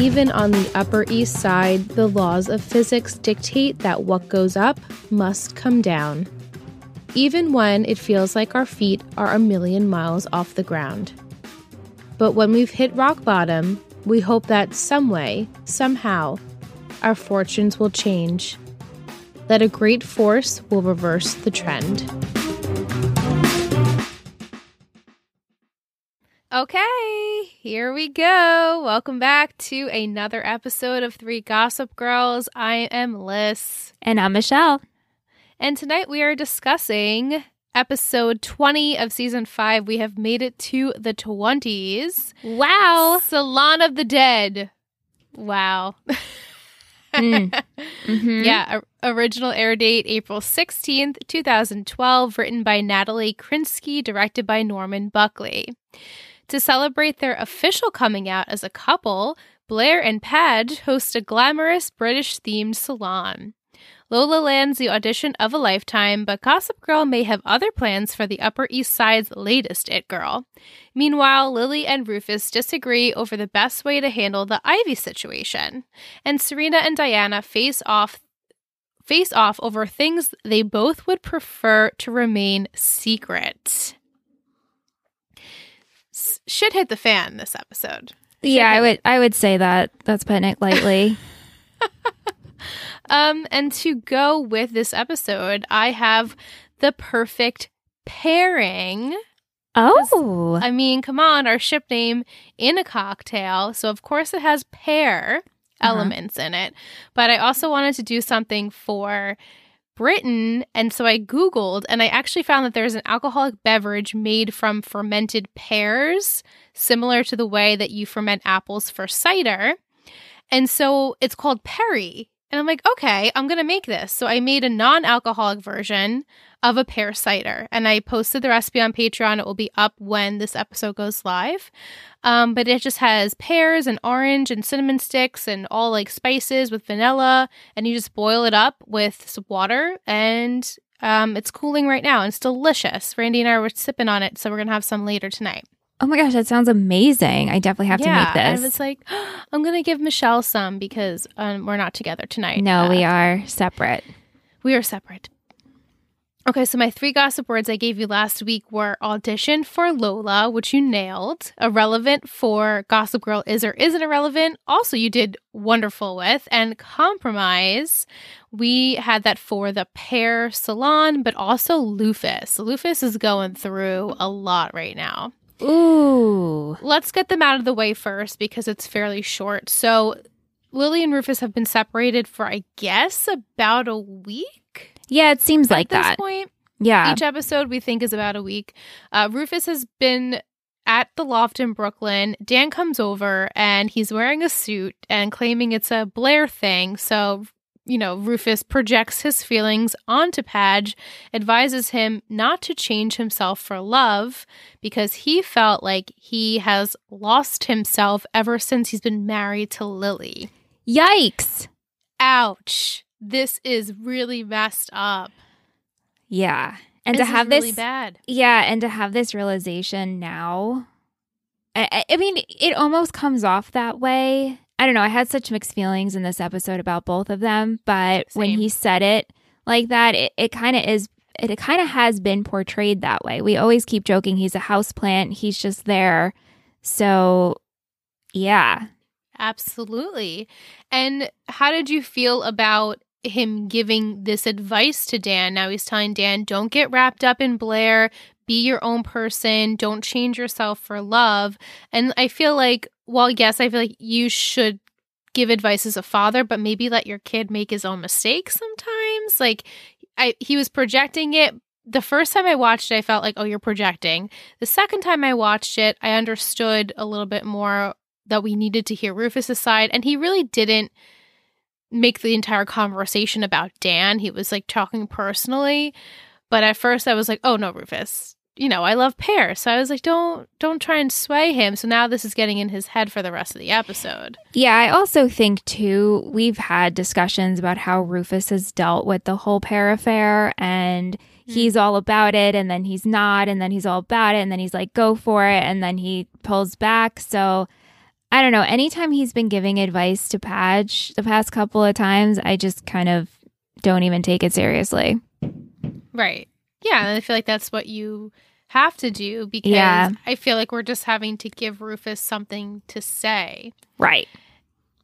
Even on the Upper East Side, the laws of physics dictate that what goes up must come down, even when it feels like our feet are a million miles off the ground. But when we've hit rock bottom, we hope that some way, somehow, our fortunes will change, that a great force will reverse the trend. Okay, here we go. Welcome back to another episode of Three Gossip Girls. I am Liz. And I'm Michelle. And tonight we are discussing episode 20 of season 5. We have made it to the 20s. Wow. Salon of the Dead. Wow. Mm. Mhm. Yeah, original air date April 16th, 2012, written by Natalie Krinsky, directed by Norman Buckley. To celebrate their official coming out as a couple, Blair and Padge host a glamorous British themed salon. Lola lands the audition of a lifetime, but Gossip Girl may have other plans for the Upper East Side's latest It Girl. Meanwhile, Lily and Rufus disagree over the best way to handle the Ivy situation, and Serena and Diana face off face off over things they both would prefer to remain secret. Shit hit the fan this episode. Yeah, I would I would say that. That's putting it lightly. Um, and to go with this episode, I have the perfect pairing. oh. I mean, come on, our ship name in a cocktail. So, of course, it has pear Uh-huh. elements in it. But I also wanted to do something for Britain. And so I Googled and I actually found that there's an alcoholic beverage made from fermented pears, similar to the way that you ferment apples for cider. And so it's called Perry. And I'm like, okay, I'm going to make this. So I made a non alcoholic version of a pear cider and I posted the recipe on Patreon. It will be up when this episode goes live. Um, but it just has pears and orange and cinnamon sticks and all like spices with vanilla. And you just boil it up with some water and um, it's cooling right now and it's delicious. Randy and I were sipping on it. So we're going to have some later tonight. Oh my gosh, that sounds amazing. I definitely have yeah, to make this. I was like, I'm going to give Michelle some because um, we're not together tonight. no, Uh, we are separate. We are separate. Okay, so my three gossip words I gave you last week were audition for Lola, which you nailed, irrelevant for Gossip Girl is or isn't irrelevant, also you did wonderful with, and compromise. We had that for the pair salon, but also Lufus. Lufus is going through a lot right now. Ooh. Let's get them out of the way first because it's fairly short. So Lily and Rufus have been separated for, I guess, about a week Yeah, it seems like at this that. point. Yeah. Each episode we think is about a week. Uh, Rufus has been at the loft in Brooklyn. Dan comes over and he's wearing a suit and claiming it's a Blair thing. So, you know, Rufus projects his feelings onto Padge, advises him not to change himself for love because he felt like he has lost himself ever since he's been married to Lily. Yikes. Ouch. This is really messed up. Yeah. And this to have really this bad. Yeah, and to have this realization now, I- I mean, it almost comes off that way. I don't know. I had such mixed feelings in this episode about both of them, but when he said it like that, it, it kind of is. It, kind of has been portrayed that way. We always keep joking he's a houseplant. He's just there. So, yeah. Absolutely. And how did you feel about him giving this advice to Dan? Now he's telling Dan, don't get wrapped up in Blair, be your own person, don't change yourself for love. And I feel like, well, yes, I feel like you should give advice as a father, but maybe let your kid make his own mistakes sometimes. Like I he was projecting it. The first time I watched it, I felt like, oh, you're projecting. The second time I watched it, I understood a little bit more that we needed to hear Rufus's side, and he really didn't make the entire conversation about Dan. He was like talking personally, but at first I was like, "Oh no, Rufus, you know I love Pear," so I was like, "Don't don't try and sway him." So now this is getting in his head for the rest of the episode. Yeah, I also think too, we've had discussions about how Rufus has dealt with the whole pair affair and hmm. he's all about it and then he's not and then he's all about it and then he's like, go for it and then he pulls back. So I don't know. Anytime he's been giving advice to Padge the past couple of times, I just kind of don't even take it seriously. Right. Yeah, I feel like that's what you have to do because Yeah. I feel like we're just having to give Rufus something to say. Right.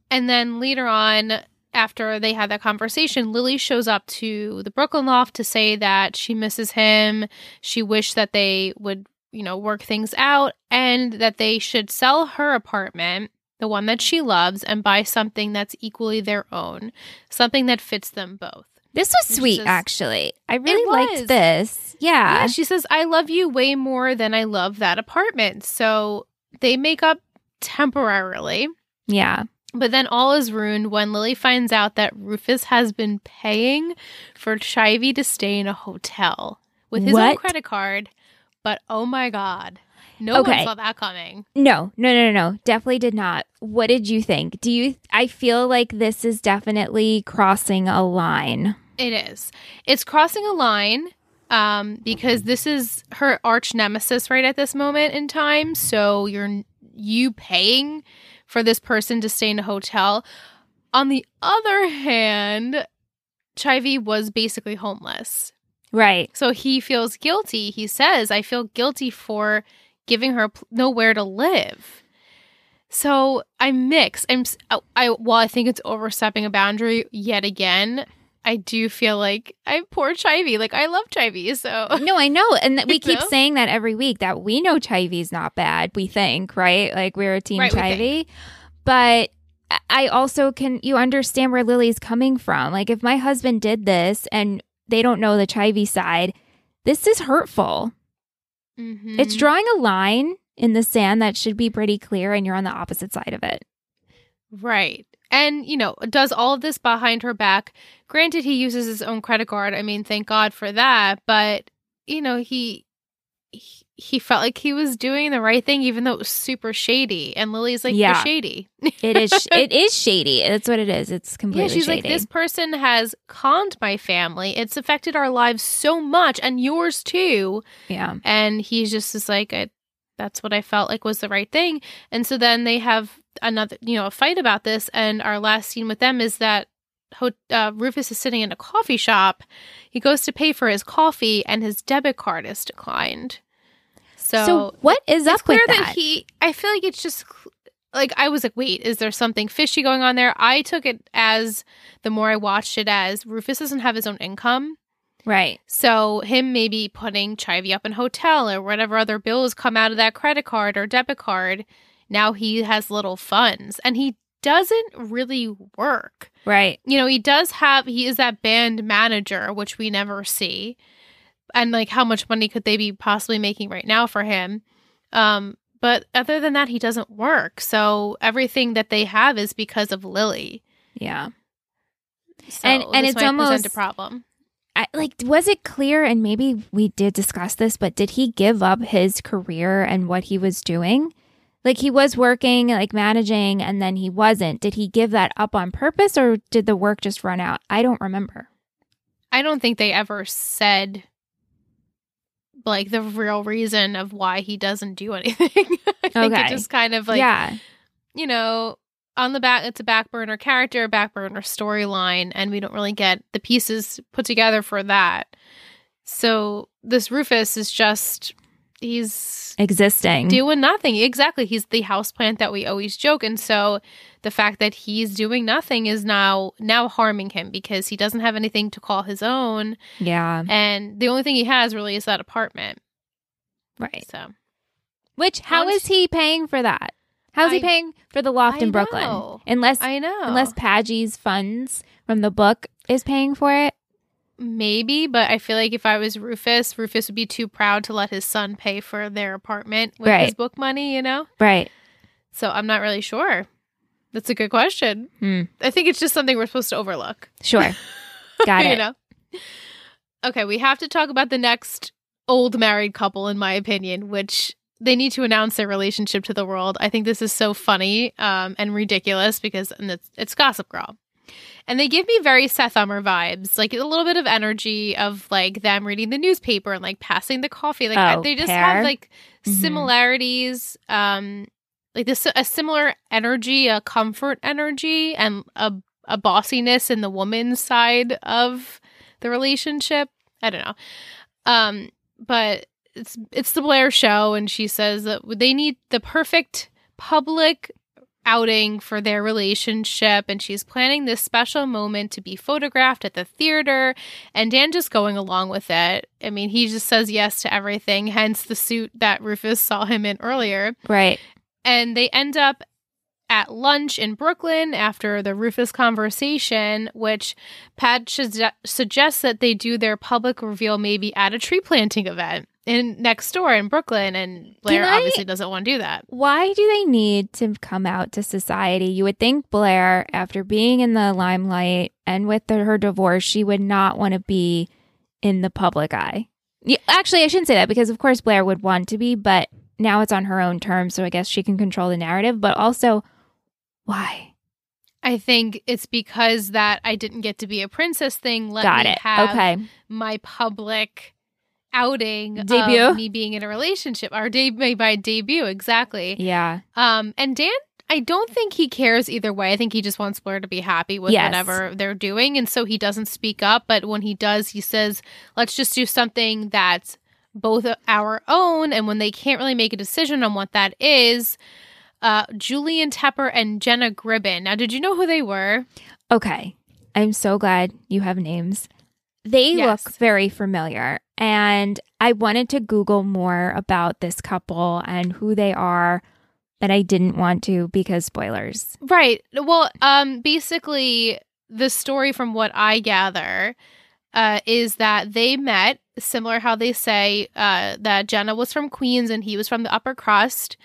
And then later on, after they had that conversation, Lily shows up to the Brooklyn loft to say that she misses him. She wished that they would, you know, work things out and that they should sell her apartment, the one that she loves, and buy something that's equally their own, something that fits them both. This was sweet, says- actually. I really liked this. Yeah. Yeah, she says, I love you way more than I love that apartment. So they make up temporarily. Yeah. But then all is ruined when Lily finds out that Rufus has been paying for Chivy to stay in a hotel with his own credit card. But oh my God, no Okay. one saw that coming. No, no, no, no, no. Definitely did not. What did you think? Do you, I feel like this is definitely crossing a line. It is. It's crossing a line um, because this is her arch nemesis right at this moment in time. So you're you paying for this person to stay in a hotel. On the other hand, Chivy was basically homeless. Right. So he feels guilty. He says, I feel guilty for giving her nowhere to live. So I'm mixed. I'm, I while I think it's overstepping a boundary yet again, I do feel like I poor Chivy. Like I love Chivy. So No, I know. And that we keep saying that every week that we know Chivy's not bad, we think, right? Like we're a team Right, Chivy. But I also can, you understand where Lily's coming from. Like if my husband did this and they don't know the Chivy side, this is hurtful. Mhm. It's drawing a line in the sand that should be pretty clear, and you're on the opposite side of it. Right. And, you know, does all of this behind her back. Granted, he uses his own credit card. I mean, thank God for that. But, you know, he. he- He felt like he was doing the right thing, even though it was super shady. And Lily's like, Yeah. "You're shady." It is. it is shady. That's what it is. It's completely. Yeah, she's shady. like, "This person has conned my family. It's affected our lives so much, and yours too." yeah. And he's just is like, I, "That's what I felt like was the right thing." And so then they have another, you know, a fight about this. And our last scene with them is that uh, Rufus is sitting in a coffee shop. He goes to pay for his coffee, and his debit card is declined. So, So, what is up clear with that? that? he. I feel like it's just like I was like, wait, is there something fishy going on there? I took it as the more I watched it as Rufus doesn't have his own income. Right. So him maybe putting Chivy up in hotel or whatever other bills come out of that credit card or debit card. Now he has little funds and he doesn't really work. Right. You know, he does have he is that band manager, which we never see. And like how much money could they be possibly making right now for him? Um, but other than that, he doesn't work. So everything that they have is because of Lily. Yeah. So And- and it's almost- a problem. I, like, was it clear? And maybe we did discuss this, but did he give up his career and what he was doing? Like, he was working, like managing, and then he wasn't. Did he give that up on purpose or did the work just run out? I don't remember. I don't think they ever said like the real reason of why he doesn't do anything. I think Okay. it just kind of like yeah. you know, on the back it's a back burner character, back burner storyline, and we don't really get the pieces put together for that. So this Rufus is just he's Existing. doing nothing. Exactly. He's the houseplant that we always joke. And so the fact that he's doing nothing is now now harming him because he doesn't have anything to call his own. yeah. And the only thing he has really is that apartment. Right. So Which, how is he paying for that? How's he paying for the loft I in Brooklyn? know. Unless I know. unless Padgy's funds from the book is paying for it. maybe, but I feel like if I was Rufus, Rufus would be too proud to let his son pay for their apartment with Right. his book money, you know? Right. So I'm not really sure. That's a good question. Hmm. I think it's just something we're supposed to overlook. Sure. Got you it. know? Okay, we have to talk about the next old married couple, in my opinion, which they need to announce their relationship to the world. I think this is so funny um, and ridiculous because and it's, it's Gossip Girl. And they give me very Seth Ummer vibes, like a little bit of energy of like them reading the newspaper and like passing the coffee. Like Oh, they just pair? have like Mhm. similarities. Um, like this a similar energy, a comfort energy, and a a bossiness in the woman's side of the relationship. I don't know. Um, but it's it's the Blair show, and she says that they need the perfect public outing for their relationship and she's planning this special moment to be photographed at the theater and Dan just going along with it. I mean, he just says yes to everything, hence the suit that Rufus saw him in earlier. Right. And they end up at lunch in Brooklyn after the Rufus conversation, which Pat suggests that they do their public reveal maybe at a tree planting event in next door in Brooklyn, and Blair I, obviously doesn't want to do that. Why do they need to come out to society? You would think Blair, after being in the limelight and with the, her divorce, she would not want to be in the public eye. Yeah, actually, I shouldn't say that because, of course, Blair would want to be, but now it's on her own terms, so I guess she can control the narrative. But also, why? I think it's because that I didn't get to be a princess thing. Let Got me it. have okay. my public outing debut me being in a relationship our de- by debut exactly yeah um and dan I don't think he cares either way. I think he just wants Blair to be happy with yes. whatever they're doing. And so he doesn't speak up. But when he does, he says, let's just do something that's both our own. And when they can't really make a decision on what that is, uh, Julian Tepper and Jenna Gribbon. Now, did you know who they were? Okay. I'm so glad you have names. They yes. look very familiar. And I wanted to Google more about this couple and who they are, but I didn't want to because spoilers. Right. Well, um, basically, the story from what I gather uh, is that they met, similar how they say uh, that Jenna was from Queens and he was from the upper crust,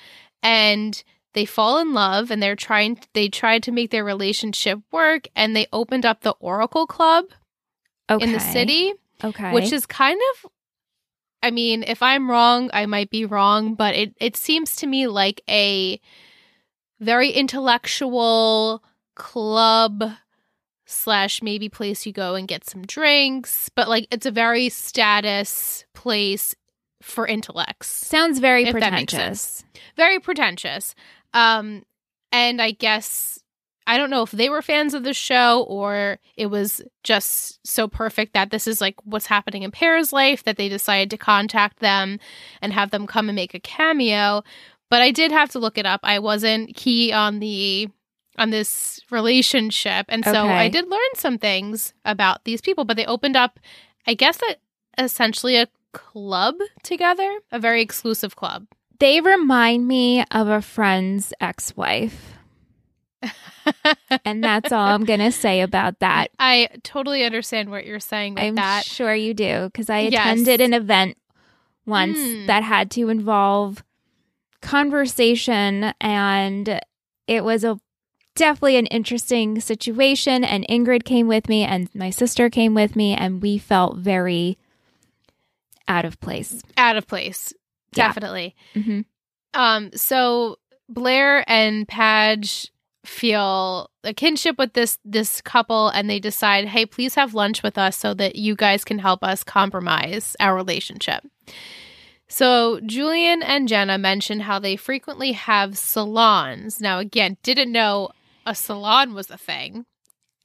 and they fall in love and they're trying they tried to make their relationship work and they opened up the Oracle Club okay. in the city. Okay. Which is kind of I mean, if I'm wrong, I might be wrong, but it, it seems to me like a very intellectual club slash maybe place you go and get some drinks, but like it's a very status place for intellects. Sounds very pretentious. Very pretentious. Um, and I guess I don't know if they were fans of the show or it was just so perfect that this is like what's happening in Pear's life that they decided to contact them and have them come and make a cameo. But I did have to look it up. I wasn't key on the on this relationship. And so okay. I did learn some things about these people, but they opened up I guess that essentially a club together, a very exclusive club. They remind me of a friend's ex-wife. and that's all I'm going to say about that. I totally understand what you're saying with I'm that. sure you do because I attended yes. an event once Mm. that had to involve conversation and it was a definitely an interesting situation and Ingrid came with me and my sister came with me and we felt very out of place. Out of place. Yeah. Definitely. Mhm. Um, so Blair and Padge feel a kinship with this this couple and they decide, hey, please have lunch with us so that you guys can help us compromise our relationship. So Julian and Jenna mentioned how they frequently have salons. Now again, didn't know a salon was a thing.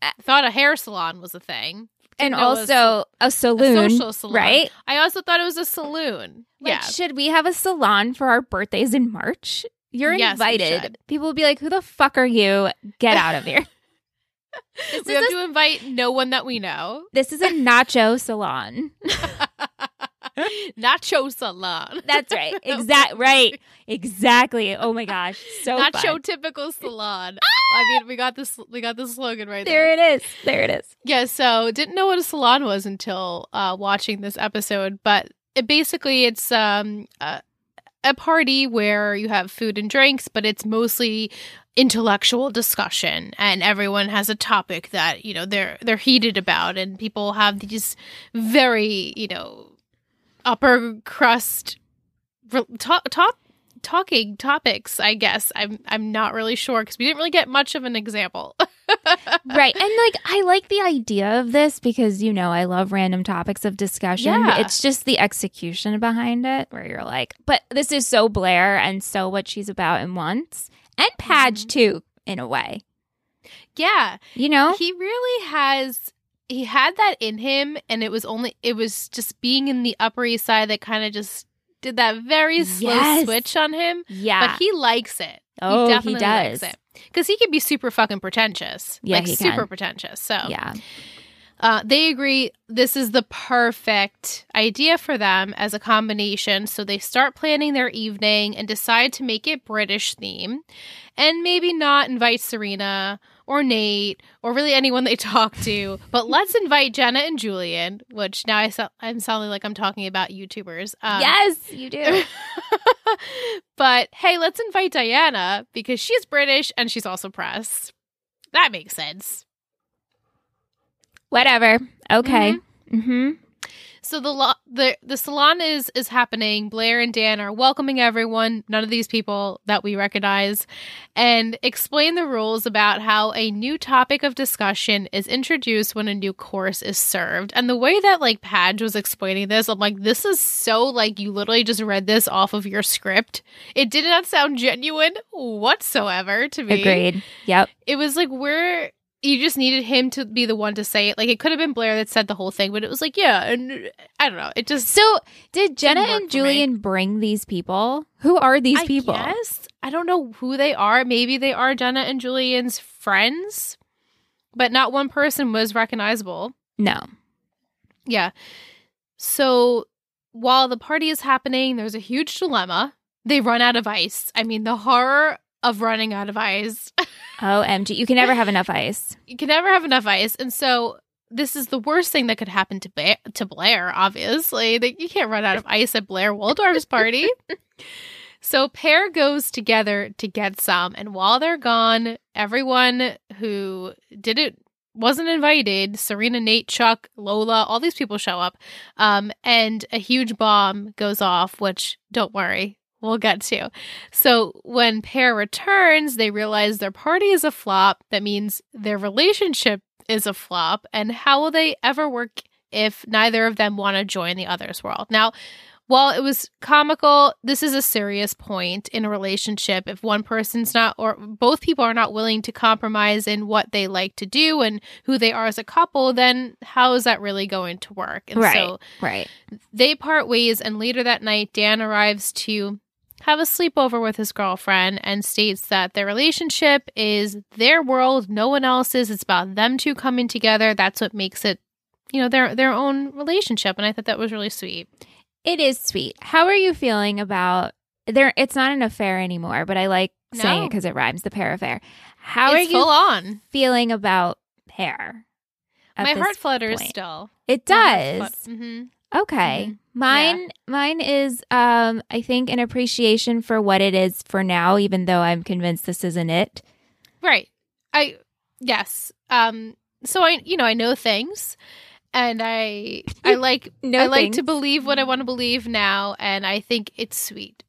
Uh, thought a hair salon was a thing. And Didn't also a a saloon, social salon. right? I also thought it was a saloon. Like, yeah. should we have a salon for our birthdays in March? You're Yes, invited. People will be like, "Who the fuck are you? Get out of here." we have a, to invite no one that we know. this is a nacho salon. Nacho salon. That's right. Exact. right. Exactly. Oh my gosh. So Nacho fun. typical salon. I mean, we got this. We got the slogan right there. There it is. There it is. Yeah. So didn't know what a salon was until uh, watching this episode, but it basically it's um a, a party where you have food and drinks, but it's mostly intellectual discussion and everyone has a topic that you know they're they're heated about and people have these very you know upper crust talk, talk talking topics i guess i'm i'm not really sure because we didn't really get much of an example right. And like I like the idea of this because you know I love random topics of discussion. Yeah. It's just the execution behind it where you're like, but this is so Blair and so what she's about and wants. And Padge Mhm. too, in a way. Yeah. You know? He really has he had that in him and it was only it was just being in the upper east side that kind of just did that very slow Yes. switch on him. yeah. But he likes it. oh, he he, definitely does. likes it. Because he can be super fucking pretentious. Yeah, like he super can. pretentious. So Yeah. Uh, they agree this is the perfect idea for them as a combination. So they start planning their evening and decide to make it British theme and maybe not invite Serena or Nate or really anyone they talk to, but let's invite Jenna and Julian, which now I so- I'm sounding like I'm talking about YouTubers. Um, yes, you do. but hey, let's invite Diana because she's British and she's also press. That makes sense. Whatever. Okay. Mm-hmm. So the lo- the the salon is is happening. Blair and Dan are welcoming everyone, none of these people that we recognize, and explain the rules about how a new topic of discussion is introduced when a new course is served. And the way that like Padge was explaining this, I'm like, this is so like you literally just read this off of your script. It did not sound genuine whatsoever to me. Agreed. Yep. It was like we're you just needed him to be the one to say it. Like it could have been Blair that said the whole thing, but it was like, yeah, and I don't know. It just So, did Jenna and. Julian bring these people? Who are these I people? guess I don't know who they are. Maybe they are Jenna and Julian's friends, but not one person was recognizable. No. Yeah. So while the party is happening, there's a huge dilemma. They run out of ice. I mean, the horror of running out of ice. OMG. You can never have enough ice. you can never have enough ice, and so this is the worst thing that could happen to ba- to Blair. Obviously, that you can't run out of ice at Blair Waldorf's party. so pair goes together to get some, and while they're gone, everyone who didn't wasn't invited serena nate chuck lola all these people show up um, and a huge bomb goes off which don't worry we'll get to so when pair returns, they realize their party is a flop. That means their relationship is a flop. And how will they ever work if neither of them want to join the other's world? Now, while it was comical, this is a serious point in a relationship. If one person's not, or both people are not willing to compromise in what they like to do and who they are as a couple, then how is that really going to work? And Right. so Right. they part ways, and later that night, Dan arrives to have a sleepover with his girlfriend and states that their relationship is their world, no one else's. It's about them two coming together. That's what makes it, you know, their their own relationship. And I thought that was really sweet. It is sweet. How are you feeling about there? It's not an affair anymore, but I like saying it because it rhymes. The pair affair. How it's are you full on. feeling about pair? at My heart flutters point? still. It does. Mm-hmm. Okay. Mhm. Mine mine is um I think an appreciation for what it is for now even though I'm convinced this isn't it. Right. I yes. Um. So I, you know, I know things, and I I like No I like to believe what I want to believe now, and I think it's sweet.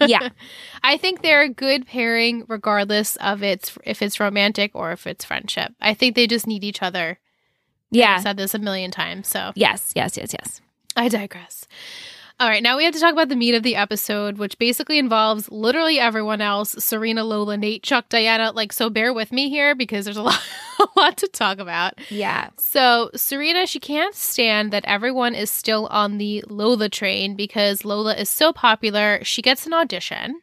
Yeah. I think they're a good pairing, regardless of its if it's romantic or if it's friendship. I think they just need each other. Yeah. I've Yeah. said this a million times, so Yes, yes, yes, yes. I digress. All right, now we have to talk about the meat of the episode, which basically involves literally everyone else Serena, Lola, Nate, Chuck, Diana. Like, so bear with me here because there's a lot, a lot to talk about. Yeah. So, Serena, she can't stand that everyone is still on the Lola train because Lola is so popular. She gets an audition.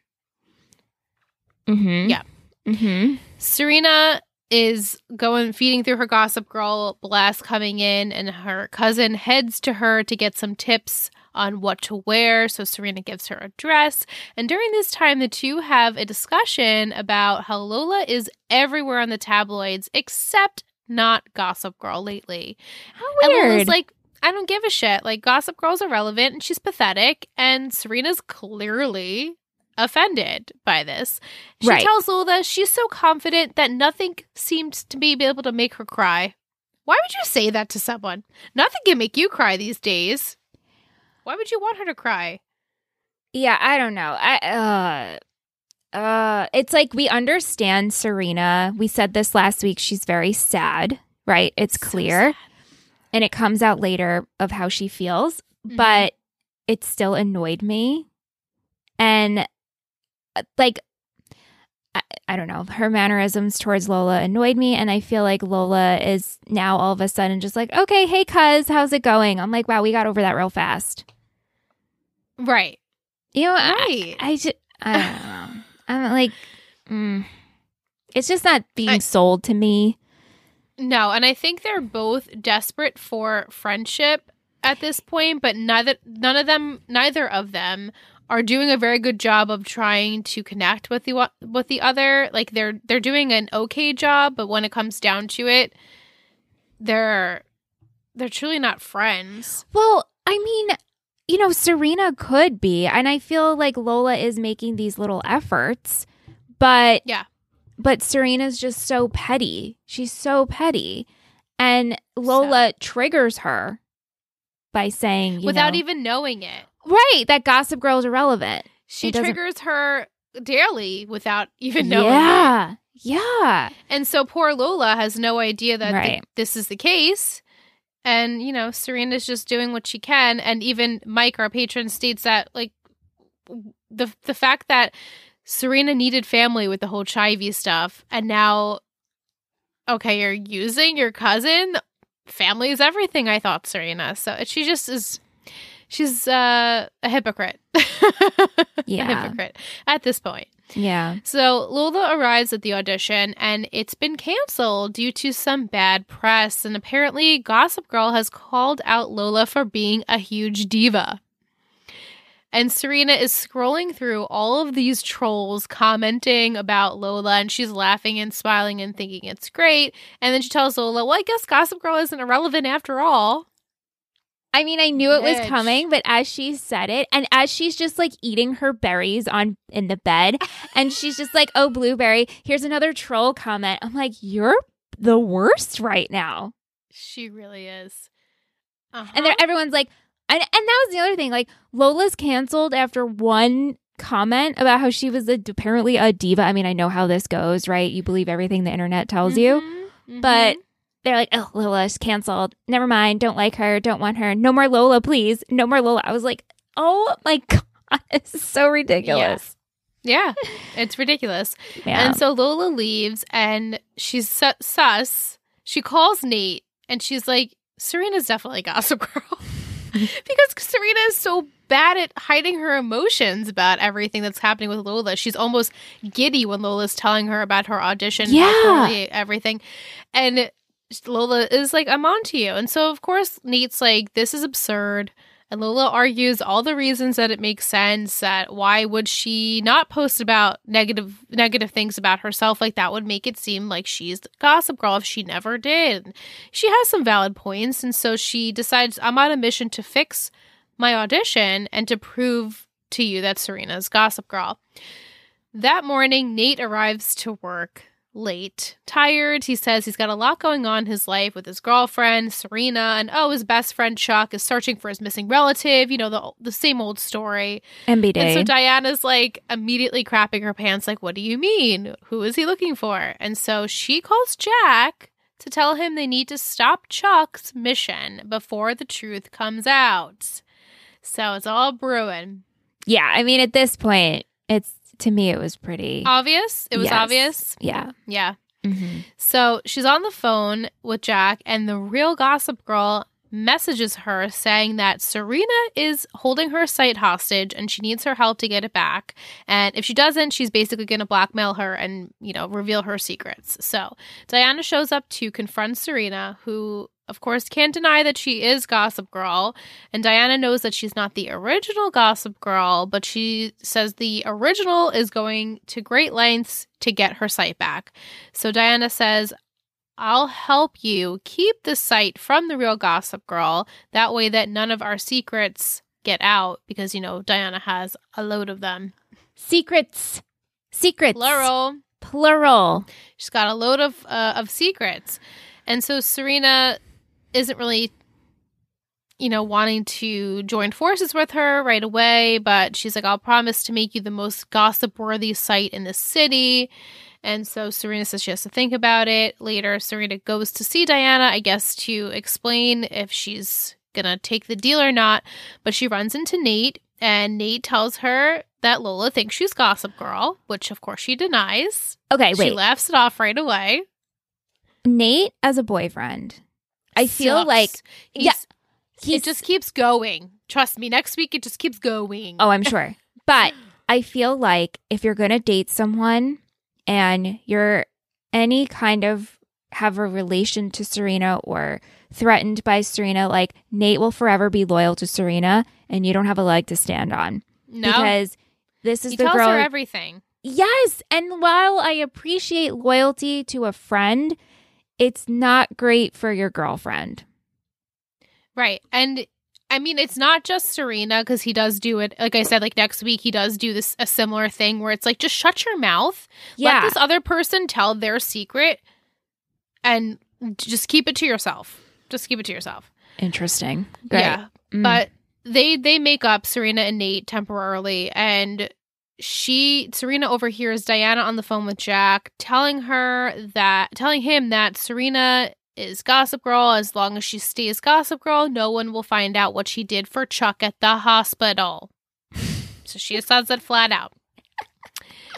Mm-hmm. Yeah. Mm-hmm. Serena is going feeding through her Gossip Girl blast coming in, and her cousin heads to her to get some tips on what to wear. So Serena gives her a dress. And during this time, the two have a discussion about how Lola is everywhere on the tabloids except not Gossip Girl lately. How And weird. Lola's like, I don't give a shit. Like, Gossip Girl's irrelevant and she's pathetic. And Serena's clearly offended by this. She Right. tells Lola she's so confident that nothing seems to be able to make her cry. Why would you say that to someone? Nothing can make you cry these days. Why would you want her to cry? yeah, I don't know. I uh uh it's like we understand Serena. We said this last week. She's very sad, right? It's clear. sad. and it comes out later of how she feels, Mhm. but it still annoyed me. And like, I, I don't know, her mannerisms towards Lola annoyed me. And I feel like Lola is now all of a sudden just like, okay, hey, cuz, how's it going? I'm like, wow, we got over that real fast. Right. You know, I, I just, I don't know. I'm like, mm, it's just not being I- sold to me. No, and I think they're both desperate for friendship at this point, but neither none of them neither of them are doing a very good job of trying to connect with the with the other. Like they're they're doing an okay job, but when it comes down to it, they're they're truly not friends. Well, I mean, you know, Serena could be, and I feel like Lola is making these little efforts, but Yeah. but Serena's just so petty. She's so petty, and Lola triggers her by saying, you without know- even knowing it. Right that Gossip Girl is irrelevant. She It doesn't- triggers her daily without even knowing it. yeah, yeah, And so poor Lola has no idea that th- this is the case. And, you know, Serena's just doing what she can. And even Mike, our patron, states that, like, the the fact that Serena needed family with the whole Chivy stuff, and now, okay, you're using your cousin. Family is everything. I thought Serena. So she just is. She's uh, a hypocrite. Yeah. a hypocrite at this point. yeah. So Lola arrives at the audition and it's been canceled due to some bad press. And apparently, Gossip Girl has called out Lola for being a huge diva. And Serena is scrolling through all of these trolls commenting about Lola and she's laughing and smiling and thinking it's great. And then she tells Lola, Well, I guess Gossip Girl isn't irrelevant after all. I mean, I knew it was coming, but as she said it, and as she's just like eating her berries on in the bed, and she's just like, "Oh, blueberry." Here's another troll comment. I'm like, "You're the worst right now," She really is. Uh-huh. and then everyone's like, and and that was the other thing. Like Lola's canceled after one comment about how she was a, apparently a diva. I mean, I know how this goes, right? You believe everything the internet tells you. Mhm, But mhm. They're like, oh, Lola's canceled. Never mind. Don't like her. Don't want her. No more Lola, please. No more Lola. I was like, oh my God. This is so ridiculous. yeah, it's ridiculous. Yeah. And so Lola leaves and she's su- sus. She calls Nate and she's like, Serena's definitely Gossip Girl. because Serena is so bad at hiding her emotions about everything that's happening with Lola. She's almost giddy when Lola's telling her about her audition, Yeah. everything. And Lola is like, I'm on to you. And so, of course, Nate's like, this is absurd. And Lola argues all the reasons that it makes sense that why would she not post about negative negative things about herself like that would make it seem like she's the gossip girl if she never did. She has some valid points and so she decides I'm on a mission to fix my audition and to prove to you that Serena's gossip girl. That morning Nate arrives to work late, tired. He says he's got a lot going on in his life with his girlfriend, Serena, and oh, his best friend Chuck is searching for his missing relative. You know, the, the same old story. And so Diana's like immediately crapping her pants, like, what do you mean? Who is he looking for? And so she calls Jack to tell him they need to stop Chuck's mission before the truth comes out. So it's all brewing. yeah. I mean, at this point, it's to me, it was pretty. Obvious? It was Yes. obvious? yeah. Yeah. hmm So she's on the phone with Jack, and the real gossip girl messages her saying that Serena is holding her site hostage and she needs her help to get it back. And if she doesn't, she's basically going to blackmail her and, you know, reveal her secrets. So Diana shows up to confront Serena, who, of course, can't deny that she is Gossip Girl. And Diana knows that she's not the original Gossip Girl, but she says the original is going to great lengths to get her site back. So Diana says, I'll help you keep the site from the real Gossip Girl. That way, that none of our secrets get out because, you know, Diana has a load of them. Secrets. Secrets. Plural. Plural. She's got a load of uh, of secrets, and so Serena isn't really you know, wanting to join forces with her right away, but she's like, I'll promise to make you the most gossip worthy site in the city. And so Serena says she has to think about it. Later, Serena goes to see Diana, I guess, to explain if she's going to take the deal or not. But she runs into Nate, and Nate tells her that Lola thinks she's Gossip Girl, which of course she denies. Okay, wait. She laughs it off right away. Nate as a boyfriend. I feel Sucks. like He's, yeah, it just keeps going. Trust me, next week it just keeps going. Oh, I'm sure. But I feel like if you're going to date someone and you're any kind of have a relation to Serena or threatened by Serena, like Nate will forever be loyal to Serena and you don't have a leg to stand on no, because this is he the tells girl. her everything. yes. And while I appreciate loyalty to a friend, it's not great for your girlfriend. Right. And I mean, it's not just Serena because he does do it. Like I said, like next week, he does do this a similar thing where it's like, just shut your mouth. Yeah. Let this other person tell their secret and just keep it to yourself. Just keep it to yourself. Interesting. Great. Yeah. Mm. But they they make up Serena and Nate temporarily and she Serena overhears Diana on the phone with Jack telling her that telling him that Serena is Gossip Girl as long as she stays Gossip Girl no one will find out what she did for Chuck at the hospital. so she says it flat out.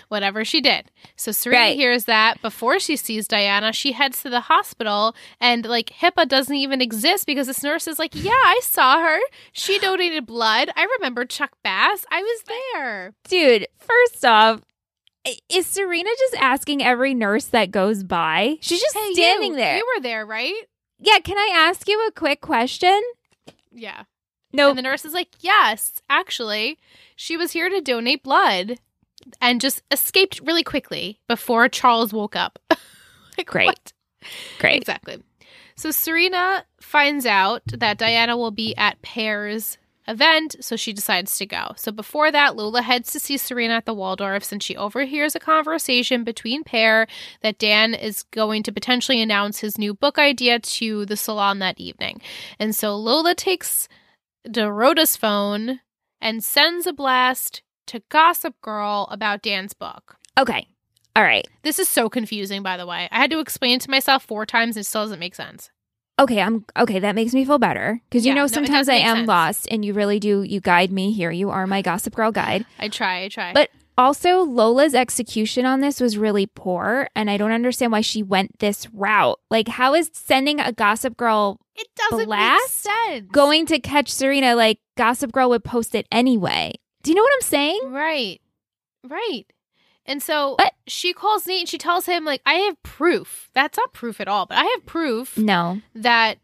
Whatever she did. So Serena Right. hears that before she sees Diana, she heads to the hospital and like HIPAA doesn't even exist because this nurse is like, Yeah, I saw her. She donated blood. I remember Chuck Bass. I was there. Dude, first off, is Serena just asking every nurse that goes by? She's just Hey, standing you, there. You were there, right? yeah, can I ask you a quick question? Yeah. No. And the nurse is like, Yes, actually, she was here to donate blood and just escaped really quickly before Charles woke up. like, Great. what? Great. Exactly. So Serena finds out that Diana will be at Pear's event, so she decides to go. So before that, Lola heads to see Serena at the Waldorfs and she overhears a conversation between Pear that Dan is going to potentially announce his new book idea to the salon that evening. And so Lola takes Dorota's phone and sends a blast to Gossip Girl about Dan's book. Okay. All right. This is so confusing, by the way. I had to explain it to myself four times and it still doesn't make sense. Okay, I'm okay. That makes me feel better because you Yeah, know sometimes does I am sense. lost, and you really do. You guide me here. You are my Gossip Girl guide. I try, I try. But also, Lola's execution on this was really poor, and I don't understand why she went this route. Like, how is sending a Gossip Girl it doesn't blast sense. going to catch Serena? Like, Gossip Girl would post it anyway. Do you know what I'm saying? Right. Right. And so What? she calls Nate and she tells him, like, I have proof. That's not proof at all, but I have proof No. that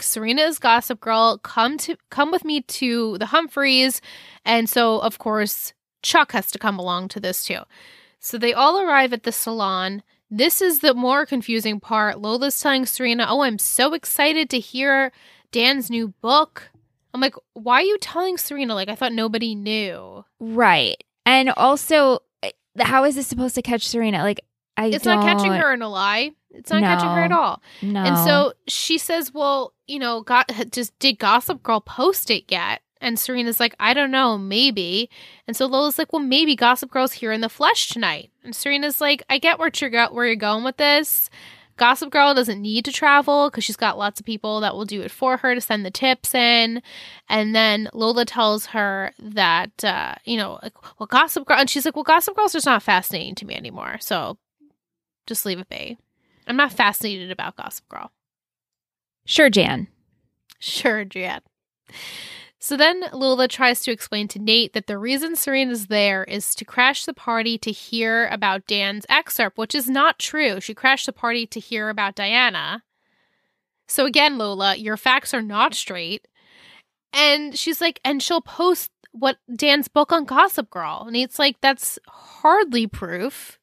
Serena is Gossip Girl. Come to come with me to the Humphreys. And so of course Chuck has to come along to this too. So they all arrive at the salon. This is the more confusing part. Lola's telling Serena, Oh, I'm so excited to hear Dan's new book. I'm like, why are you telling Serena? Like, I thought nobody knew. Right. And also, how is this supposed to catch Serena? Like, I It's not catching her in a lie. It's not catching her at all. No. And so she says, "Well, you know, got just did Gossip Girl post it yet?" And Serena's like, "I don't know, maybe." And so Lola's like, "Well, maybe Gossip Girl's here in the flesh tonight." And Serena's like, "I get where you're go- where you're going with this. Gossip Girl doesn't need to travel because she's got lots of people that will do it for her to send the tips in." And then Lola tells her that, uh, you know, like, well, Gossip Girl, and she's like, "Well, Gossip Girl's just not fascinating to me anymore, so just leave it be." I'm not fascinated about Gossip Girl. sure, Jan. Sure, Jan. So then Lola tries to explain to Nate that the reason Serena's there is to crash the party to hear about Dan's excerpt, which is not true. She crashed the party to hear about Diana. So again, Lola, your facts are not straight. And she's like, and she'll post what Dan's book on Gossip Girl. And Nate's like, that's hardly proof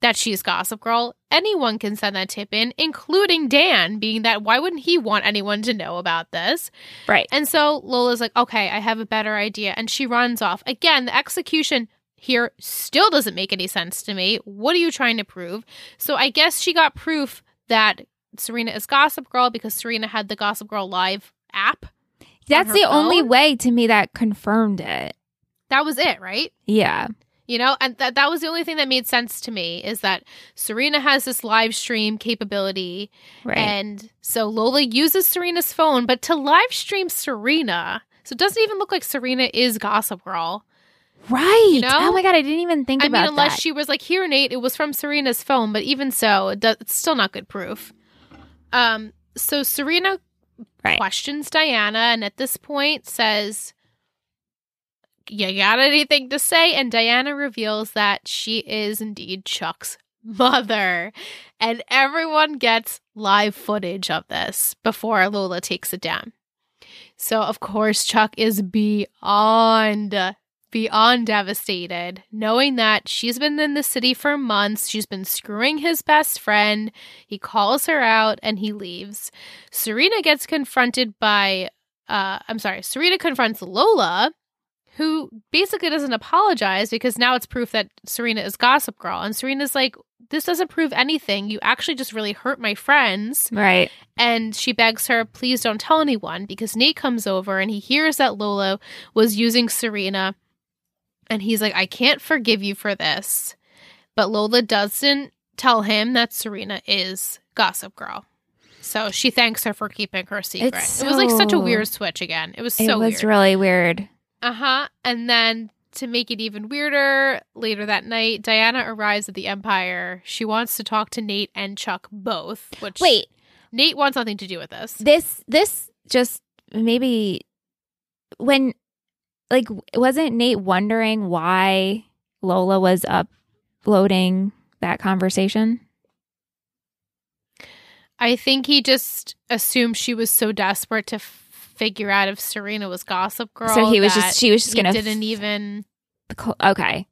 that she's Gossip Girl. Anyone can send that tip in, including Dan, being that why wouldn't he want anyone to know about this? Right. And so Lola's like, okay, I have a better idea. And she runs off. Again, the execution here still doesn't make any sense to me. What are you trying to prove? So I guess she got proof that Serena is Gossip Girl because Serena had the Gossip Girl live app. That's her the only way to me that confirmed it. That was it, right? Yeah. You know, and that that was the only thing that made sense to me is that Serena has this live stream capability Right. and so Lola uses Serena's phone, but to live stream Serena, so it doesn't even look like Serena is Gossip Girl. right. you know? Oh my god, I didn't even think I about mean, unless that. she was like, "Here, Nate, it was from Serena's phone," but even so, it does, it's still not good proof. Um, so Serena Right. questions Diana, and at this point says, "You got anything to say?" And Diana reveals that she is indeed Chuck's mother, and everyone gets live footage of this before Lola takes it down. So, of course, Chuck is beyond beyond devastated, knowing that she's been in the city for months. She's been screwing his best friend. He calls her out and he leaves. Serena gets confronted by, uh, I'm sorry, Serena confronts Lola, who basically doesn't apologize because now it's proof that Serena is Gossip Girl. And Serena's like, this doesn't prove anything. You actually just really hurt my friends. right. And she begs her, please don't tell anyone because Nate comes over and he hears that Lola was using Serena. And he's like, I can't forgive you for this. But Lola doesn't tell him that Serena is Gossip Girl. So she thanks her for keeping her secret. It's it was like such a weird switch again. It was so it was weird. really weird. Uh huh. And then to make it even weirder, later that night, Diana arrives at the Empire. She wants to talk to Nate and Chuck both. Which Wait, Nate wants nothing to do with this. this this just maybe when like wasn't Nate wondering why Lola was uploading that conversation? I think he just assumed she was so desperate to f- figure out if Serena was Gossip Girl. so he was just she was just gonna didn't even. okay.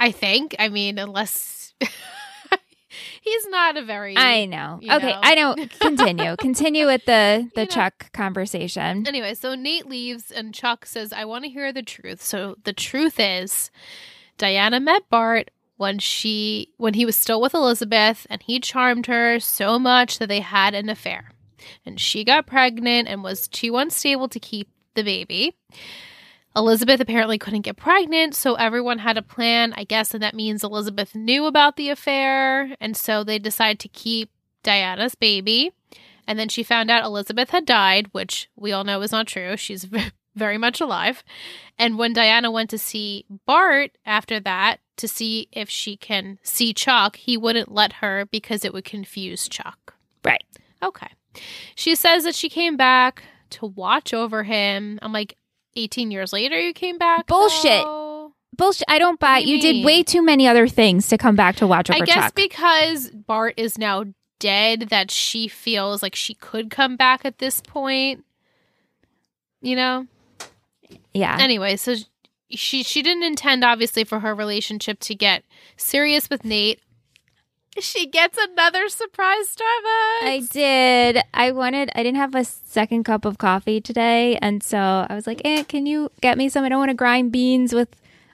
I think. I mean, unless he's not a very. I know. Okay, know. I don't continue. continue with the the You know. Chuck conversation. Anyway, so Nate leaves and Chuck says, I want to hear the truth. So the truth is Diana met Bart when she when he was still with Elizabeth and he charmed her so much that they had an affair. And she got pregnant and was too unstable to keep the baby. Elizabeth apparently couldn't get pregnant, so everyone had a plan. I guess and that means Elizabeth knew about the affair, and so they decided to keep Diana's baby. And then she found out Elizabeth had died, which we all know is not true. She's very much alive. And when Diana went to see Bart after that to see if she can see Chuck, he wouldn't let her because it would confuse Chuck. Right. Okay. She says that she came back to watch over him. I'm like, 18 years later, you came back? Bullshit. though? Bullshit. I don't buy. do you You did way too many other things to come back to watch over I guess Chuck. because Bart is now dead, that she feels like she could come back at this point. You know? yeah. Anyway, so she she didn't intend obviously for her relationship to get serious with Nate. She gets another surprise Starbucks. I did. I wanted. I didn't have a second cup of coffee today, and so I was like, "Eh, can you get me some? I don't want to grind beans with."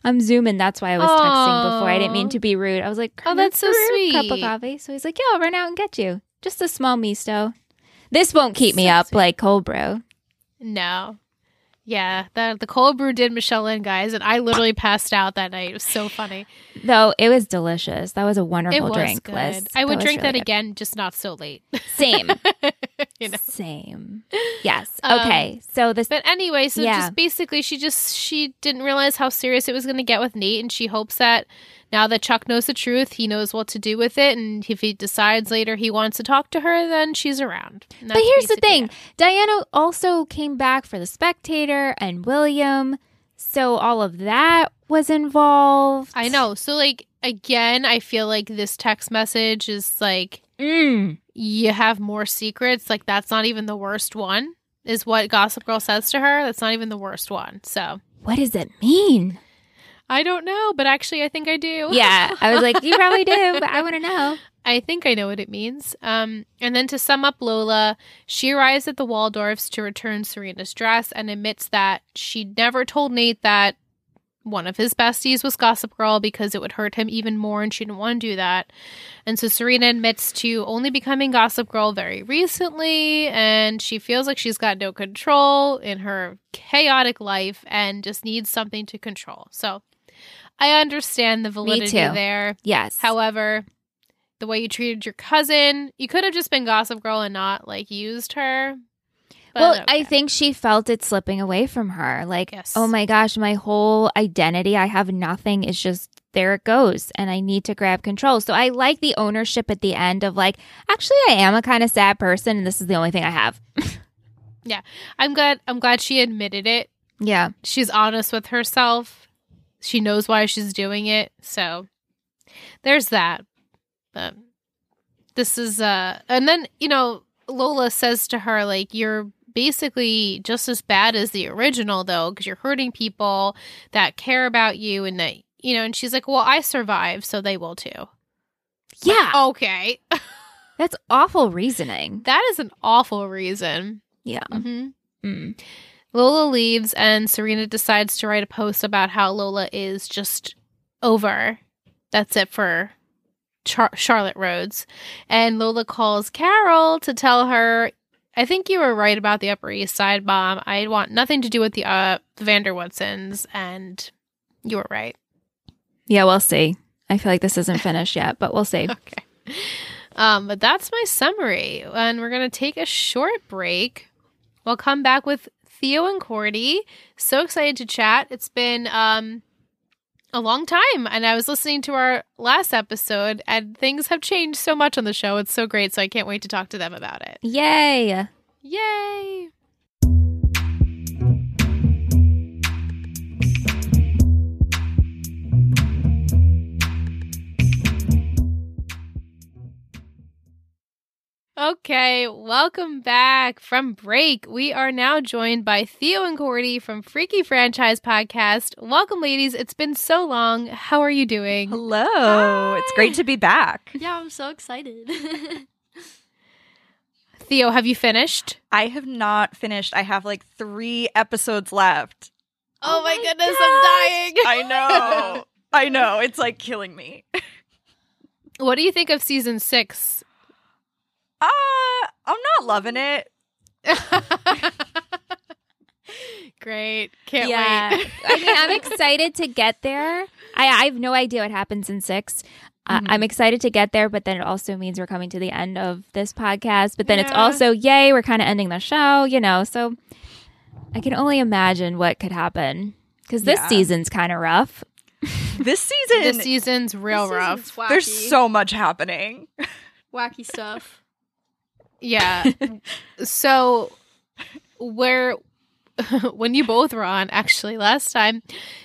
I'm zooming. That's why I was texting before. I didn't mean to be rude. I was like, Oh, that's so "Can I have a Cup of coffee. So he's like, "Yeah, I'll run out and get you. Just a small misto. This won't keep me up sweet. like cold brew." No. Yeah, the the cold brew did Michelle in, guys, and I literally passed out that night. It was so funny. Though it was delicious. That was a It wonderful was drink. good. Liz. I would drink really that good. again, just not so late. Same. you know. Same. Yes. Um, Okay. so this. But anyway, so Yeah. just basically, she just she didn't realize how serious it was going to get with Nate, and she hopes that now that Chuck knows the truth, he knows what to do with it, and if he decides later he wants to talk to her, then she's around. But here's the thing it. Diana also came back for the Spectator and William. So all of that was involved. I know. So like again, I feel like this text message is like Mm. you have more secrets. Like that's not even the worst one. Is what Gossip Girl says to her. That's not even the worst one. So What does it mean? I don't know, but actually, I think I do. Yeah. I was like, you probably do, but I want to know. I think I know what it means. Um, and then to sum up Lola, she arrives at the Waldorfs to return Serena's dress and admits that she never told Nate that one of his besties was Gossip Girl because it would hurt him even more and she didn't want to do that. And so Serena admits to only becoming Gossip Girl very recently and she feels like she's got no control in her chaotic life and just needs something to control. So I understand the validity there. Yes. However, the way you treated your cousin, you could have just been Gossip Girl and not like used her. Well, okay. I think she felt it slipping away from her. Like, Yes. oh my gosh, my whole identity, I have nothing, is just there it goes. And I need to grab control. So I like the ownership at the end of like, actually, I am a kind of sad person and this is the only thing I have. Yeah. I'm glad I'm glad she admitted it. Yeah. She's honest with herself. She knows why she's doing it. So there's that. But this is uh and then, you know, Lola says to her like you're basically just as bad as the original though because you're hurting people that care about you and that you know and she's like well i survived so they will too Yeah. okay That's awful reasoning. that is an awful reason Yeah. hmm Mm. Lola leaves, and Serena decides to write a post about how Lola is just over. That's it for Char- Charlotte Rhodes. And Lola calls Carol to tell her, I think you were right about the Upper East Side bomb. I want nothing to do with the, uh, the van der Woodsens. And you were right. Yeah, we'll see. I feel like this isn't finished yet, but we'll see. Okay. Um, but that's my summary. And we're going to take a short break. We'll come back with Theo and Cordy. So excited to chat. It's been um, a long time. And I was listening to our last episode, and things have changed so much on the show. It's so great. So I can't wait to talk to them about it. Yay. Yay. Okay, welcome back from break. We are now joined by Theo and Cordy from Freaky Franchise Podcast. Welcome, ladies. It's been so long. How are you doing? Hello. It's great to be back. Yeah, I'm so excited. Theo, have you finished? I have not finished. I have like three episodes left. Oh, Oh my my goodness, I'm dying. I know. I know. It's like killing me. What do you think of season six? Uh, I'm not loving it. Great. Can't yeah. wait. I mean, I'm excited to get there. I, I have no idea what happens in 6 Uh, Mhm. I'm excited to get there, but then it also means we're coming to the end of this podcast. But then it's also, yay, we're kind of ending the show, you know? So I can only imagine what could happen because this Yeah. season's kind of rough. This season, this season's real This rough. season's there's so much happening. wacky stuff. Yeah. so where when you both were on actually last time,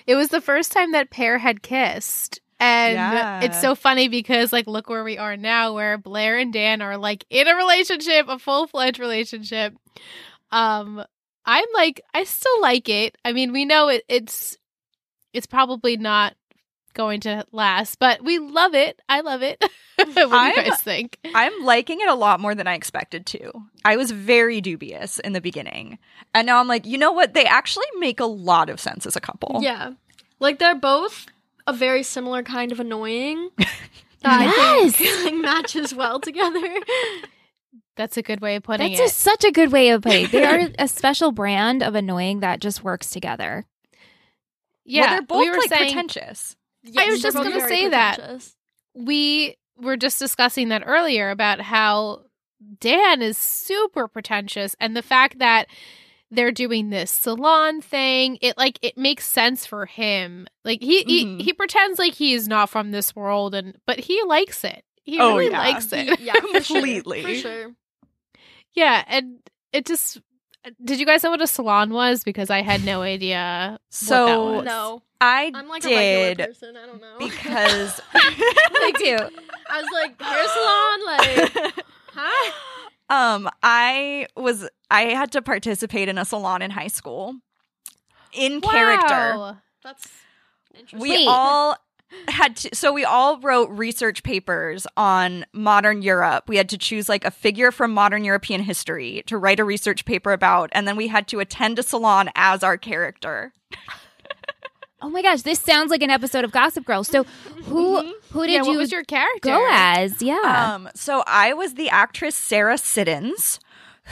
it was the first time that pair had kissed. And Yeah. it's so funny because like look where we are now where Blair and Dan are like in a relationship, a full-fledged relationship. Um I'm like I still like it. I mean, we know it, it's it's probably not going to last, but we love it. I love it. what do you I'm- guys think? I'm liking it a lot more than I expected to. I was very dubious in the beginning. And now I'm like, you know what? They actually make a lot of sense as a couple. Yeah. Like they're both a very similar kind of annoying. That I think matches well together. That's a good way of putting That's it. a, such a good way of putting it. They are a special brand of annoying that just works together. Yeah, Well, they're both we were like saying pretentious. I was just gonna say that. we were just discussing that earlier about how Dan is super pretentious, and the fact that they're doing this salon thing, it like it makes sense for him. Like he Mhm. he, he pretends like he is not from this world, and but he likes it. He Oh, really yeah. likes it. Yeah, Completely. For sure. yeah, and it just. Did you guys know what a salon was? Because I had no idea. what that So. No. I I'm like a regular did person. I don't know. because too. I was like, hair salon, like, hi. um I was I had to participate in a salon in high school in character. That's interesting. We Wait. all had to so we all wrote research papers on modern Europe. We had to choose like a figure from modern European history to write a research paper about and then we had to attend a salon as our character. Oh my gosh, this sounds like an episode of Gossip Girl. So who who did yeah, you was your character? go as? Yeah. Um, so I was the actress Sarah Siddons,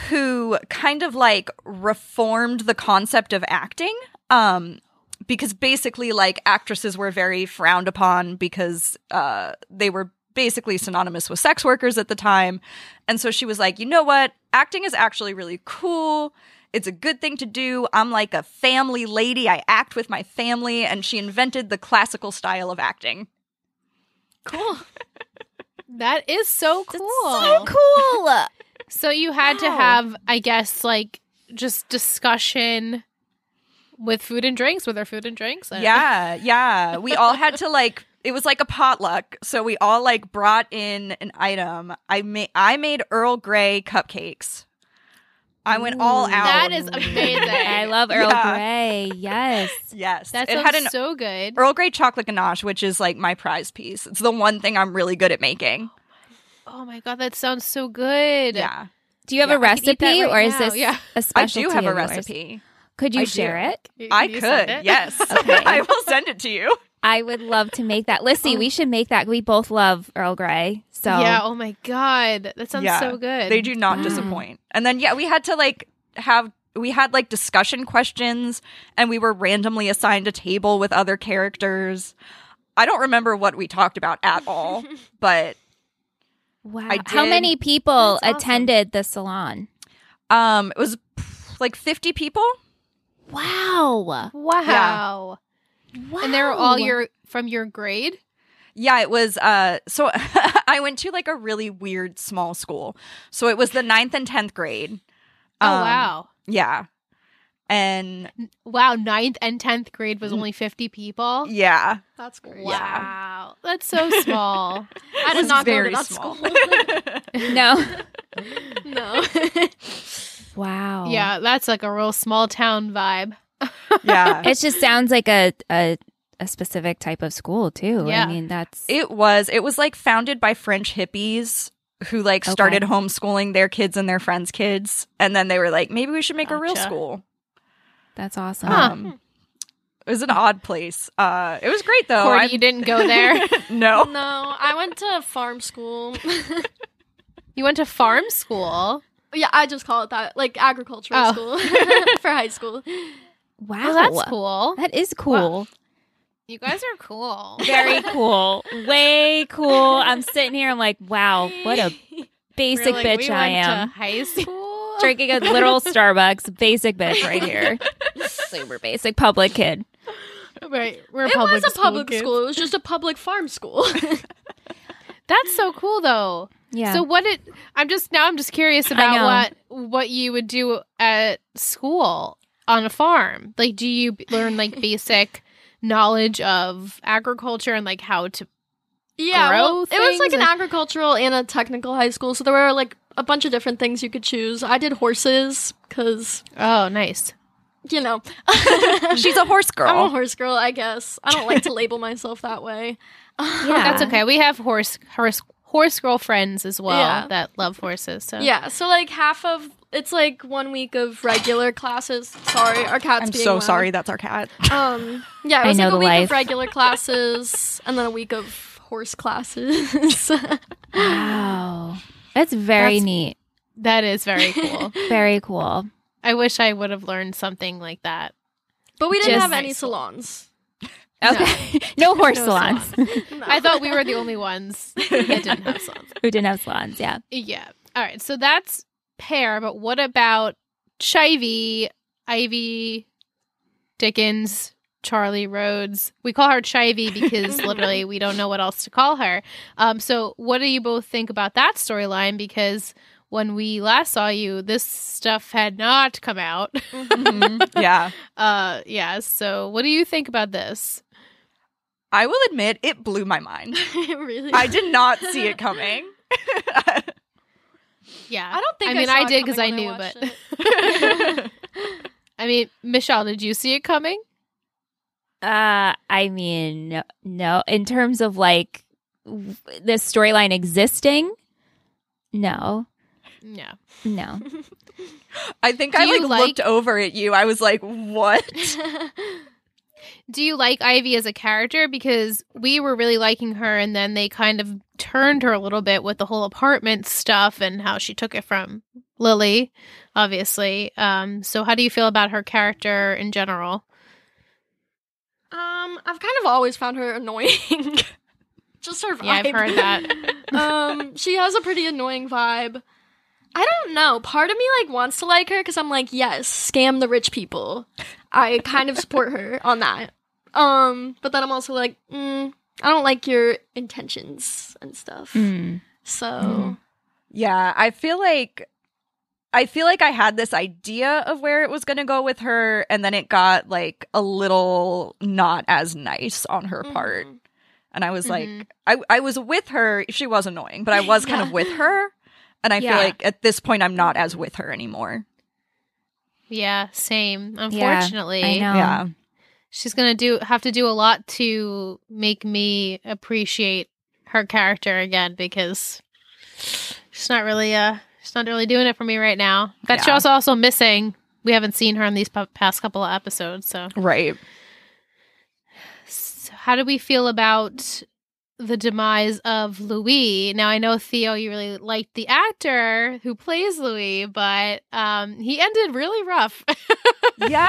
who kind of like reformed the concept of acting. Um, because basically, like actresses were very frowned upon because uh, they were basically synonymous with sex workers at the time. And so she was like, you know what? Acting is actually really cool. It's a good thing to do. I'm like a family lady. I act with my family. And she invented the classical style of acting. Cool. That is so cool. so cool. So you had to have, I guess, like just discussion with food and drinks. with our food and drinks? Yeah, yeah. We all had to like it was like a potluck. So we all like brought in an item. I made I made Earl Grey cupcakes. I went all mm. out. That is amazing. I love Earl Yeah. Grey. Yes. yes. That it sounds had an so good. Earl Grey chocolate ganache, which is like my prize piece. It's the one thing I'm really good at making. Oh my god, that sounds so good. Yeah. Do you have Yeah, a I could eat that recipe right or is now, this yeah. a I specialty? do have a recipe. Could you I do. share it? Can I could. it? Yes. Okay. I will send it to you. I would love to make that. Lissy, we should make that. We both love Earl Grey. So Yeah. Oh my god, that sounds Yeah, so good. They do not Wow. disappoint. And then yeah, we had to like have we had like discussion questions and we were randomly assigned a table with other characters. I don't remember what we talked about at all, but wow. I How many people That's awesome. attended the salon? um it was like 50 people. Wow. Wow. Wow. And they were all your from your grade. Yeah, it was uh so I went to like a really weird small school. So it was the ninth and 10th grade. Oh Um, wow. Yeah. And Wow, ninth and tenth grade Mm. was only fifty people. yeah. That's great. Wow, that's so small. I did was not go to very that small. school. No. no. wow. yeah, that's like a real small town vibe. Yeah. It just sounds like a a, a specific type of school too. Yeah. I mean, that's It was. It was like founded by French hippies who like Okay. started homeschooling their kids and their friends' kids, and then they were like, maybe we should make a real Gotcha. school. that's awesome. Um, it was an odd place. Uh, it was great though. Cordy, I- you didn't go there. no. no, I went to farm school. you went to farm school. yeah, I just call it that, like agricultural Oh. school for high school. Wow. Oh, that's cool. That is cool. You guys are cool. Very cool. Way cool. I'm sitting here. I'm like, wow, what a basic We're like, bitch we I went to am. high school. Drinking a literal Starbucks. Basic bitch right here. Super basic public kid. right, we're It public was a public kids. school. It was just a public farm school. That's so cool, though. Yeah. So what did I'm just now I'm just curious about what what you would do at school on a farm. Like do you learn like basic knowledge of agriculture and like how to yeah, Grow well, it was like things an agricultural and a technical high school, so there were like a bunch of different things you could choose. I did horses because Oh, nice. you know She's a horse girl. I'm a horse girl. I guess I don't like to label myself that way. Yeah. That's okay. We have horse horse horse girl friends as well Yeah. that love horses. So Yeah, so like half of it's like one week of regular classes. Sorry, our cat's I'm being so loud. sorry. That's our cat. Um, yeah, it I was know like a week life. of regular classes and then a week of horse classes. Wow. That's very That's- neat. that is very cool. Very cool. I wish I would have learned something like that. but we didn't Just- have any salons. Okay. No, horse No salons. No. I thought we were the only ones that didn't have salons. Who didn't have salons, yeah. Yeah. All right. So that's pear, but what about Chivy, Ivy, Dickens, Charlie Rhodes? We call her Chivy because literally we don't know what else to call her. Um, so what do you both think about that storyline? Because when we last saw you, this stuff had not come out. Mhm. Yeah. uh, yeah. So what do you think about this? I will admit it blew my mind. really? I did not see it coming. Yeah. I don't think I I mean, saw I did because I knew, I but I mean, Michelle, did you see it coming? Uh, I mean, no, no. In terms of like w- this storyline existing, no, no, no. I think Do I like, like- looked over at you. I was like, "What?" Do you like Ivy as a character? Because we were really liking her, and then they kind of turned her a little bit with the whole apartment stuff and how she took it from Lily, obviously. Um, so, how do you feel about her character in general? Um, I've kind of always found her annoying. Just her vibe. Yeah, I've heard that. um, she has a pretty annoying vibe. I don't know. Part of me like wants to like her because I'm like, yes, scam the rich people. I kind of support her on that. Um, but then I'm also like, mm, I don't like your intentions and stuff. Mm. So Mm. Yeah, I feel like I feel like I had this idea of where it was going to go with her and then it got like a little not as nice on her part. Mhm. And I was Mhm. like I I was with her, she was annoying, but I was kind of with her. And I Yeah. feel like at this point I'm not as with her anymore. Yeah, same. Yeah, Unfortunately, I know. Yeah. she's gonna do have to do a lot to make me appreciate her character again because she's not really uh she's not really doing it for me right now. That Yeah. show's also missing. We haven't seen her in these p- past couple of episodes. So, Right. so how do we feel about the demise of Louis? Now I know Theo, you really liked the actor who plays Louis, but um he ended really rough. Yeah,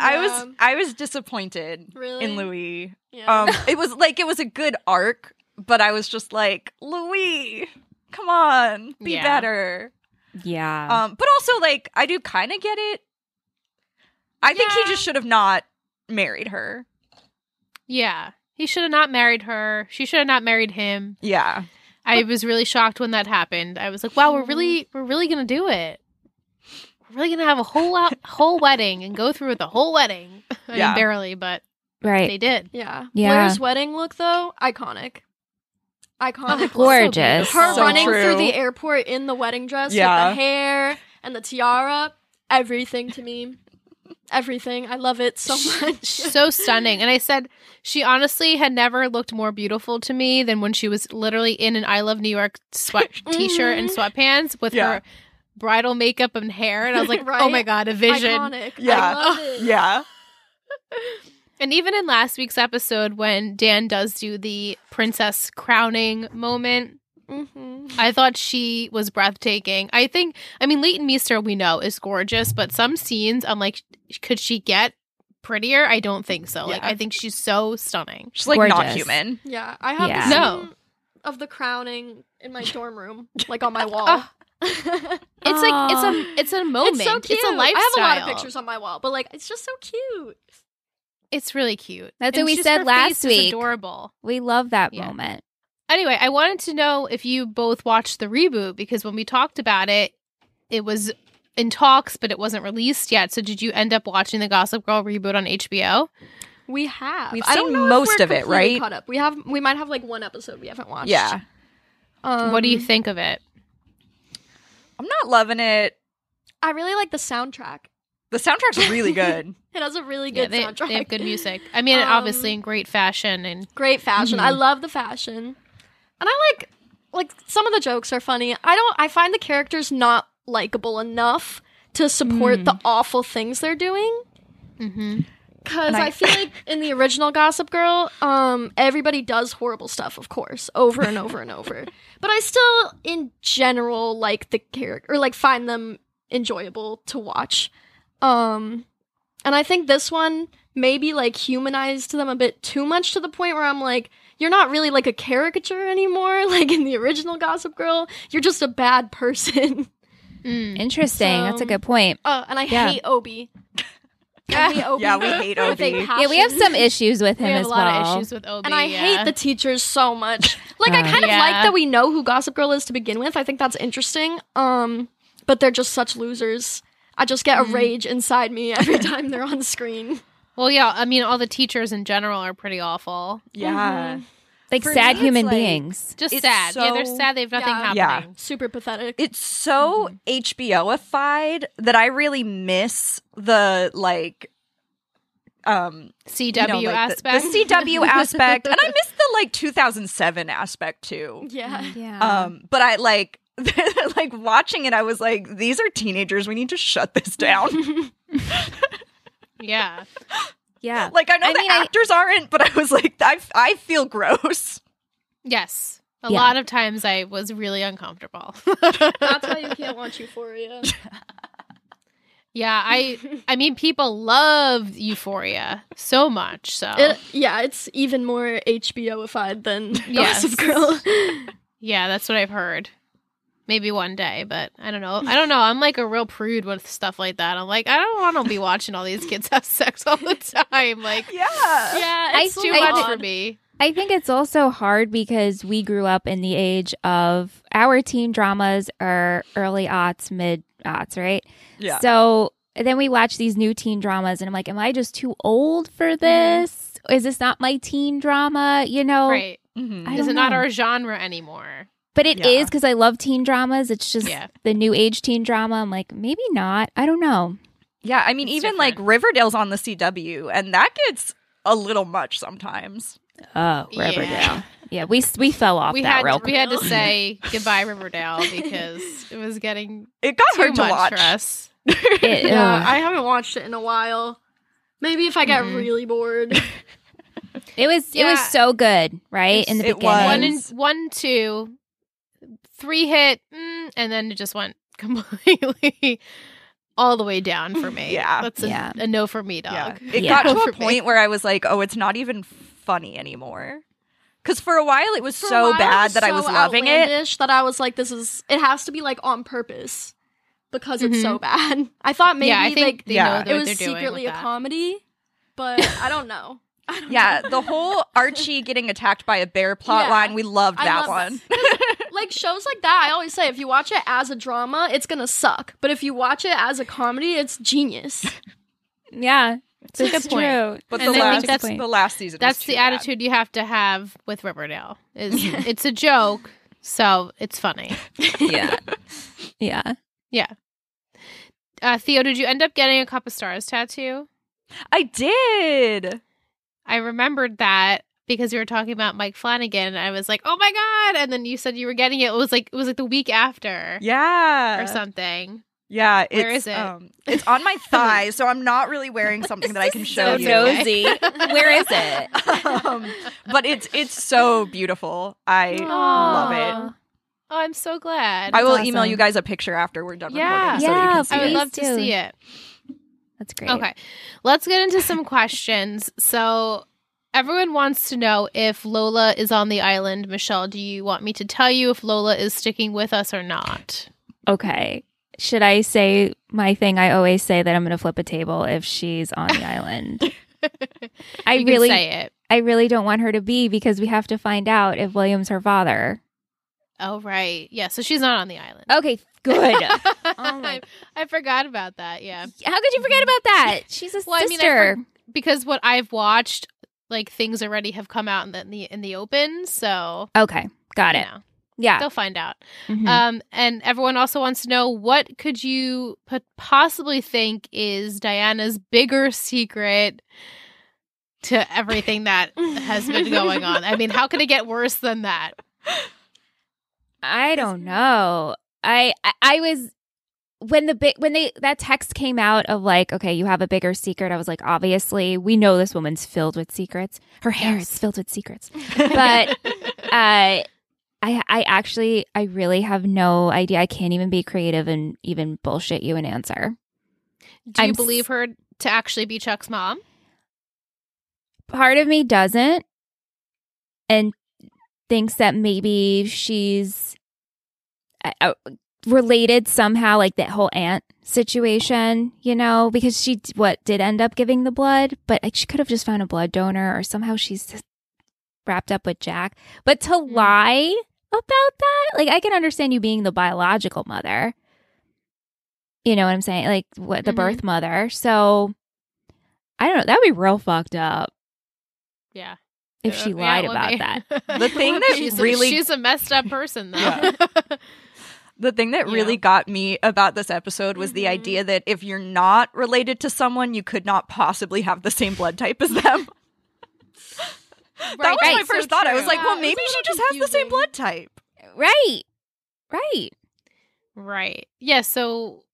I was I was disappointed Really? in Louis. yeah. Um it was like it was a good arc, but I was just like, "Louis, come on, be Yeah. better." Yeah. Um, but also like I do kind of get it. I think he just should have not married her. Yeah. He should have not married her. She should have not married him. Yeah. I was really shocked when that happened. I was like, "Wow, we're really we're really going to do it. We're really going to have a whole out, whole wedding and go through with the whole wedding." I Yeah. mean, barely, but right. they did. yeah. Yeah. Blair's wedding look though, iconic. Iconic. look. Gorgeous. Her So running true. through the airport in the wedding dress Yeah. with the hair and the tiara, everything to me. Everything. I love it so much. so stunning. And I said she honestly had never looked more beautiful to me than when she was literally in an I Love New York sweat mm-hmm. t-shirt and sweatpants with Yeah. her bridal makeup and hair and I was like, oh Right? "Oh my god, a vision." Iconic. Yeah. I love it. Yeah. And even in last week's episode, when Dan does do the princess crowning moment, hmm I thought she was breathtaking. I think, I mean, Leighton Meester, we know, is gorgeous, but some scenes, I'm like, could she get prettier? I don't think so. Like, I think she's so stunning. She's like not human. Yeah. I have Yeah. No. of the crowning in my dorm room, like on my wall. Ah, It's like it's a it's a moment. It's so cute. It's a lifestyle. I have a lot of pictures on my wall, but like it's just so cute. It's really cute. That's And what we said last week. adorable. we love that Yeah. moment. Anyway, I wanted to know if you both watched the reboot because when we talked about it, it was in talks, but it wasn't released yet. So did you end up watching the Gossip Girl reboot on HBO? We have. We've I don't seen know if most we're of it, right? Caught up. We have. We might have like one episode we haven't watched. Yeah. Um, what do you think of it? I'm not loving it. I really like the soundtrack. The soundtrack's really good. It has a really Yeah, good they, soundtrack. they have good music. I mean, Um, obviously in great fashion and Great fashion. Mm-hmm. I love the fashion, and I like like some of the jokes are funny. I don't. I find the characters not likable enough to support Mm. the awful things they're doing. mhm. Because And I- I, feel like in the original Gossip Girl, um, everybody does horrible stuff, of course, over and over and over. But I still, in general, like the character or like find them enjoyable to watch. Um, and I think this one maybe like humanized them a bit too much to the point where I'm like, you're not really like a caricature anymore. Like in the original Gossip Girl, you're just a bad person. Mm. Interesting. That's a good point. Uh, and I Yeah. hate Obi. I Obi. Yeah, we hate Obi. Yeah, we have some issues with We him have as a lot well. of issues with Obi. And I yeah. hate the teachers so much. Like I Uh, kind of Yeah. like that we know who Gossip Girl is to begin with. I think that's interesting. Um, but they're just such losers. I just get a Mm. rage inside me every time they're on screen. Well, yeah. I mean, all the teachers in general are pretty awful. Yeah. like For sad me, human like- beings. Just It's sad. yeah, they're sad. They have nothing Yeah. Yeah. Super pathetic. It's so HBO-ified that I really miss the like um CW you know, like, the- aspect. The, CW aspect. And I miss the like 2007 aspect too. yeah. Yeah. Um but I like like watching it I was like these are teenagers we need to shut this down. yeah. Yeah. Like I know I the mean, I- actors aren't, but I was like, I I feel gross. Yes. A Yeah. lot of times I was really uncomfortable. That's why you can't watch Euphoria. yeah, I I mean people love Euphoria so much. So It, yeah, it's even more HBOified than Yes. Gossip Girl. yeah, that's what I've heard. Maybe one day, but I don't know. I don't know. I'm like a real prude with stuff like that. I'm like, I don't want to be watching all these kids have sex all the time. Like, Yeah. yeah, it's I- too I- much for me. I think it's also hard because we grew up in the age of our teen dramas are early aughts, mid aughts, right? Yeah. So then we watch these new teen dramas, and I'm like, am I just too old for this? Is this not my teen drama? You know? Right. Mhm. Is don't it not our genre anymore? But it Yeah. is because I love teen dramas. It's just Yeah. the new age teen drama. I'm like, maybe not. I don't know. Yeah, I mean, It's even like Riverdale's on the CW, and that gets a little much sometimes. Oh, Riverdale. Yeah, we we fell off we that had real we had to say goodbye Riverdale because it was getting It got too hard to much watch. for us. It- yeah, ugh. I haven't watched it in a while. Maybe if I get Mhm. really bored. It was it was so good, right? In the It beginning. One and one, two, three hit, mm, and then it just went completely all the way down for me. Yeah. that's a, Yeah. a no for me, Yeah. dog. It Yeah. got to For a point where I was like, oh, it's not even funny anymore. Because for a while it was For so while, it bad that I was loving it. That I was like, this is. It has to be like on purpose because it's so bad. I thought maybe yeah, I think like they Yeah. know it was doing secretly a that. comedy, but I don't know. Yeah, the whole Archie getting attacked by a bear plot Yeah. line, we loved I that love one. Like shows like that. I always say if you watch it as a drama, it's gonna suck. But if you watch it as a comedy, it's genius. Yeah, It's a good point. true. But And the I last, think that's- the last season. That's too the bad. attitude you have to have with Riverdale. Is it's a joke, so it's funny. Yeah, yeah. Yeah. Uh, Theo, did you end up getting a cup of stars tattoo? I did. I remembered that because you were talking about Mike Flanagan. And I was like, "Oh my god!" And then you said you were getting it. It was like it was like the week after Yeah. or something. Yeah. It's, Where is it? Um, it's on my thigh, so I'm not really wearing something that I can show So you. nosy. Where is it? um, but it's it's so beautiful. I love it. Oh, I'm so glad. I will That's email you guys a picture after we're done Yeah. recording so that you Yeah, can see I would it. love to see it. That's great. Okay, let's get into some questions. So, everyone wants to know if Lola is on the island. Michelle, do you want me to tell you if Lola is sticking with us or not? Okay. Should I say my thing? I always say that I'm going to flip a table if she's on the island. I really, say it. I really don't want her to be because we have to find out if William's her father. Oh, right. Yeah, so she's not on the island. Okay, good. I, Oh my- I forgot about that. Yeah, How could you forget about that? She's a Well, I mean, I sister. because what I've watched, like things already have come out in the in the, in the open. So okay, got it. know, Yeah. they'll find out. Mhm. Um, and everyone also wants to know what could you put, possibly think is Diana's bigger secret to everything that has been going on. I mean, how could it get worse than that? I don't know. I, I I was when the big when they that text came out of like okay you have a bigger secret. I was like obviously we know this woman's filled with secrets. Her hair Yes. is filled with secrets. But uh, I I actually I really have no idea. I can't even be creative and even bullshit you an answer. Do you I'm believe her to actually be Chuck's mom? Part of me doesn't, and thinks that maybe she's uh, uh, related somehow, like that whole aunt situation, you know, because she what did end up giving the blood, but like, she could have just found a blood donor, or somehow she's wrapped up with Jack. But to Mm. lie about that, like I can understand you being the biological mother. You know what I'm saying? Like what the Mhm. birth mother. So I don't know. That'd be real fucked up Yeah. if Uh, she lied well, about may- that. The thing that she's really- a, she's a messed up person though. Yeah. The thing that Yeah. really got me about this episode was the Mhm. idea that if you're not related to someone, you could not possibly have the same blood type as them. that was my right, so first thought. I was like, Yeah, well, maybe she little just has the same blood type. Right. Right. Right. Yeah. So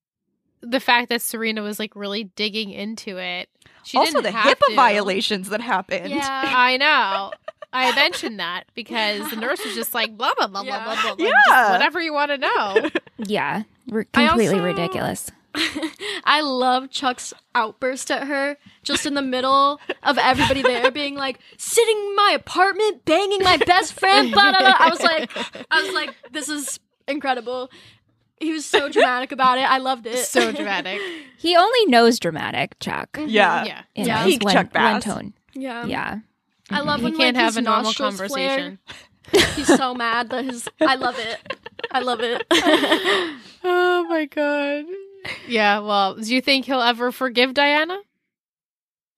the fact that Serena was like really digging into it. She also, didn't the have HIPAA to. violations that happened. Yeah. I know. I mentioned that because the nurse was just like blah blah blah Yeah. blah blah blah. Yeah. just whatever you want to know. Yeah, r- I completely also- ridiculous. I love Chuck's outburst at her just in the middle of everybody there being like sitting in my apartment banging my best friend blah, blah, blah. I was like I was like this is incredible. He was so dramatic about it. I loved it. so dramatic. He only knows dramatic Chuck. Yeah. Yeah. You Yeah. Peak Len- Chuck Bass. Lentone. yeah. Yeah. I love He when can't like, have his a normal nostrils flare. conversation. He's so mad that his I love it. I love it. Oh my god. Yeah, well, do you think he'll ever forgive Diana?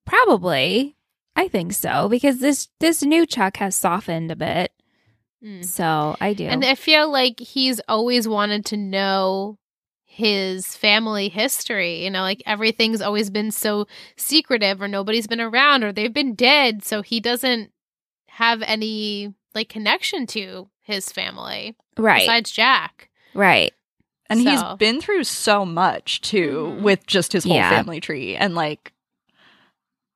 Probably. I think so because this this new Chuck has softened a bit. Mm. So I do. And I feel like he's always wanted to know his family history. You know, like everything's always been so secretive, or nobody's been around, or they've been dead. So he doesn't have any like connection to his family right. besides Jack. right. And he's been through so much too Mhm. with just his whole Yeah. family tree and like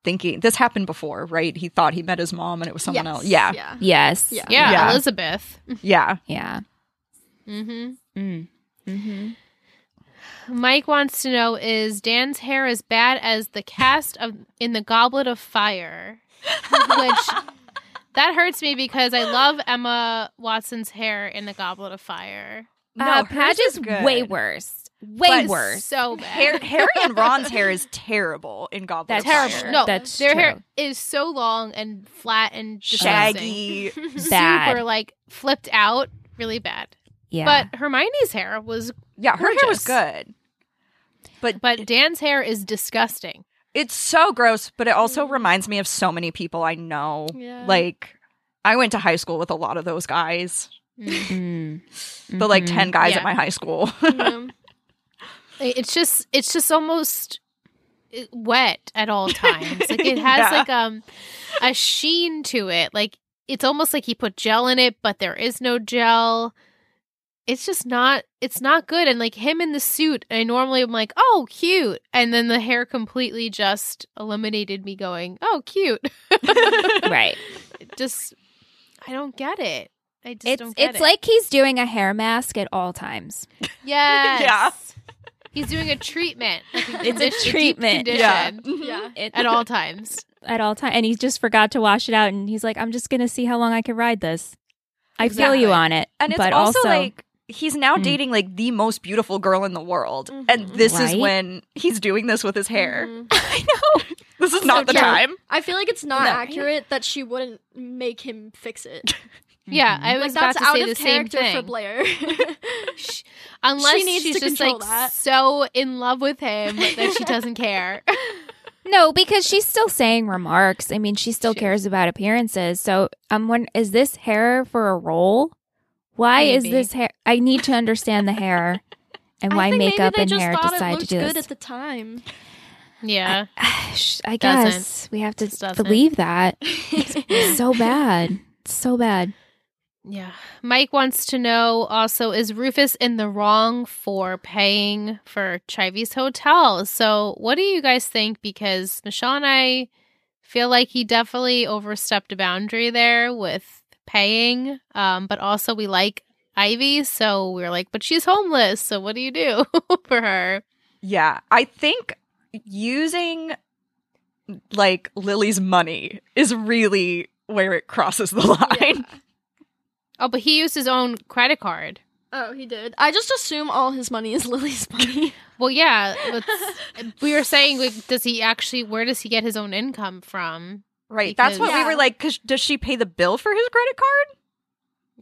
thinking this happened before, right? He thought he met his mom and it was someone Yes. else. Yeah. Yeah. Yes. Yeah. Yeah, Yeah. Elizabeth. Yeah. Yeah. hmm Mm. hmm Mike wants to know: Is Dan's hair as bad as the cast of in the Goblet of Fire? Which that hurts me because I love Emma Watson's hair in the Goblet of Fire. No, uh, hers Padge is is good. way worse. Way But worse. So bad. Hair, Harry and Ron's hair is terrible in Goblet That's of terrible. Fire. No, That's their true. hair is so long and flat and disgusting. Shaggy. Bad. super like flipped out, really bad. Yeah. But Hermione's hair was, Yeah, her hair was good. But but Dan's hair is disgusting. it's so gross, but it also reminds me of so many people I know. Yeah. Like I went to high school with a lot of those guys. Mm. The like Mhm. 10 guys Yeah. at my high school. Yeah. It's just it's just almost uh, wet at all times. Like it has like um a sheen to it. Like it's almost like he put gel in it, but there is no gel. It's just not it's not good. And like him in the suit, I normally am like, oh cute. And then the hair completely just eliminated me going, Oh, cute. right. Just I don't get it. I just It's don't get it's it. like he's doing a hair mask at all times. Yes. Yeah. He's doing a treatment. Like a, It's a treatment. condition Yeah. Mm-hmm. yeah. It, at all times. at all times, and he just forgot to wash it out, and he's like, "I'm just gonna see how long I can ride this." I feel you on it, And it's but also, also, like he's now Mm. dating like the most beautiful girl in the world. And Mhm. this is when he's doing this with his hair. Mhm. I know. This is not the true. time. I feel like it's not No. accurate that she wouldn't make him fix it. Yeah, I Like was about that's to out say of the same thing. for Blair. Sh- Unless She needs she's to just like that. so in love with him that she doesn't care. No, because she's still saying remarks. I mean, she still She cares about appearances. So, um, when is this hair for a role? Why is this hair? I need to understand the hair and why I think maybe makeup they and just hair thought decide it to looked do good this. at the time. yeah. I Doesn't. guess we have to believe that. It's so bad, so bad. Yeah. Mike wants to know also is Rufus in the wrong for paying for Chivy's hotel? So, what do you guys think? Because Michelle and I feel like he definitely overstepped a boundary there with paying. Um, but also we like Ivy, so we are like, but she's homeless. So, what do you do for her? Yeah. I think using like Lily's money is really where it crosses the line. Yeah. Oh, but he used his own credit card. Oh, he did. I just assume all his money is Lily's money. Well, yeah. it's- we were saying, like, does he actually, where does he get his own income from? Right. That's what Because- we were like, cause does she pay the bill for his credit card?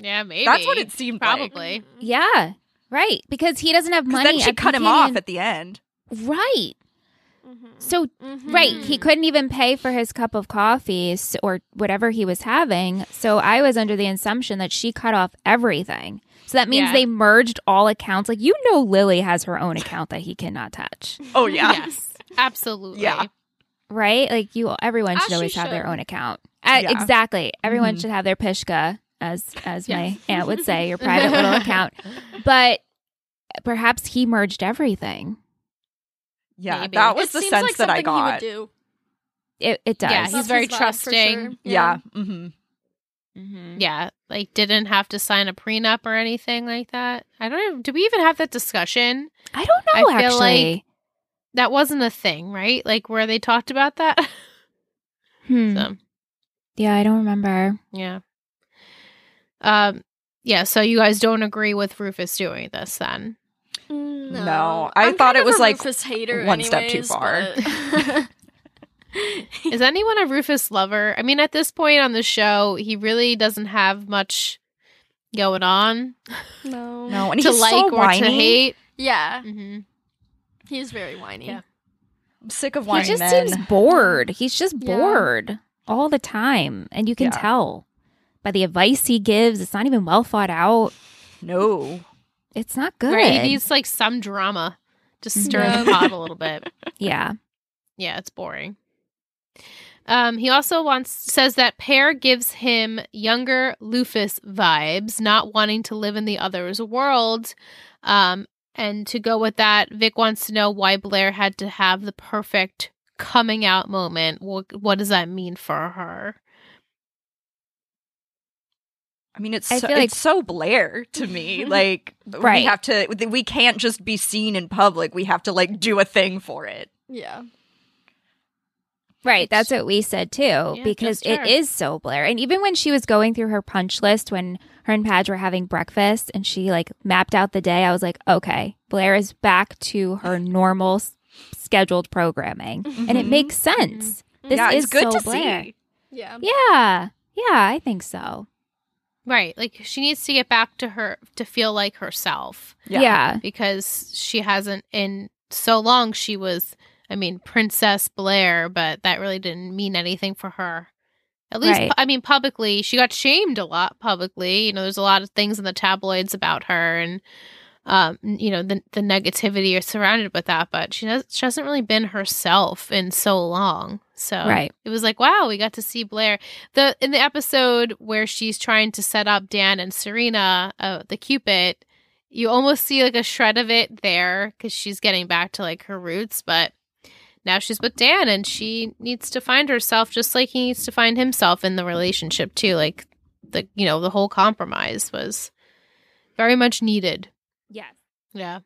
Yeah, maybe. That's what it seemed like. Probably. Yeah, right. Because he doesn't have money. then she cut him off at the end. right. Mhm. So Mhm. Right. He couldn't even pay for his cup of coffee or whatever he was having. So I was under the assumption that she cut off everything. So that means Yeah. they merged all accounts. Like, you know, Lily has her own account that he cannot touch, Oh yeah. Yes. Absolutely. Yeah. Right? Like, you, everyone should she always have their own account. Uh, Yeah. Exactly. Everyone Mhm. should have their Pishka, as as my aunt would say, your private little account. But perhaps he merged everything. Yeah, Maybe. that was it the seems sense like that I something he would got. do. It, it does. Yeah, he's That's very his vibe for trusting. sure. Yeah. hmm Mm-hmm. Yeah, like didn't have to sign a prenup or anything like that. I don't even, do we even have that discussion? I don't I know, feel actually. like- That wasn't a thing, right? Like where they talked about that. Hmm. so, Yeah, I don't remember. yeah. Um yeah, so you guys don't agree with Rufus doing this then. No, No, I I'm thought kind it was, a like, Rufus hater one step too far. but- Is anyone a Rufus lover? I mean, at this point on the show, he really doesn't have much going on no, No, and to he's like so or whiny. to hate. Yeah, he's very whiny. Yeah. I'm sick of whiny. He just men. seems bored. He's just Yeah. bored all the time. And you can Yeah. tell by the advice he gives. It's not even well thought out. no. It's not good. Right, he needs like some drama. Just stir Yeah. the pot a little bit. yeah. Yeah, it's boring. Um, he also wants says that Pear gives him younger Lufus vibes, not wanting to live in the other's world. Um, and to go with that, Vic wants to know why Blair had to have the perfect coming out moment. What what does that mean for her? I mean, it's I so, feel like- it's so Blair to me. like, right. we have to. We can't just be seen in public. We have to like do a thing for it. Yeah, Right. That's what we said too, because it is so Blair. And even when she was going through her punch list, when her and Padge were having breakfast and she like mapped out the day, I was like, okay, Blair is back to her normal s- scheduled programming. And it Mhm. makes sense. This yeah, is good so to Blair. see. yeah. Yeah. Yeah, I think so. Right, like she needs to get back to her to feel like herself. Yeah. because she hasn't in so long she was i mean princess blair but that really didn't mean anything for her at least Right. i mean publicly she got shamed a lot publicly you know there's a lot of things in the tabloids about her and um you know the the negativity are surrounded with that but she has she hasn't really been herself in so long so Right. it was like wow we got to see blair the in the episode where she's trying to set up dan and serena uh, the cupid you almost see like a shred of it there because she's getting back to like her roots but now she's with dan and she needs to find herself just like he needs to find himself in the relationship too like the you know the whole compromise was very much needed Yes. yeah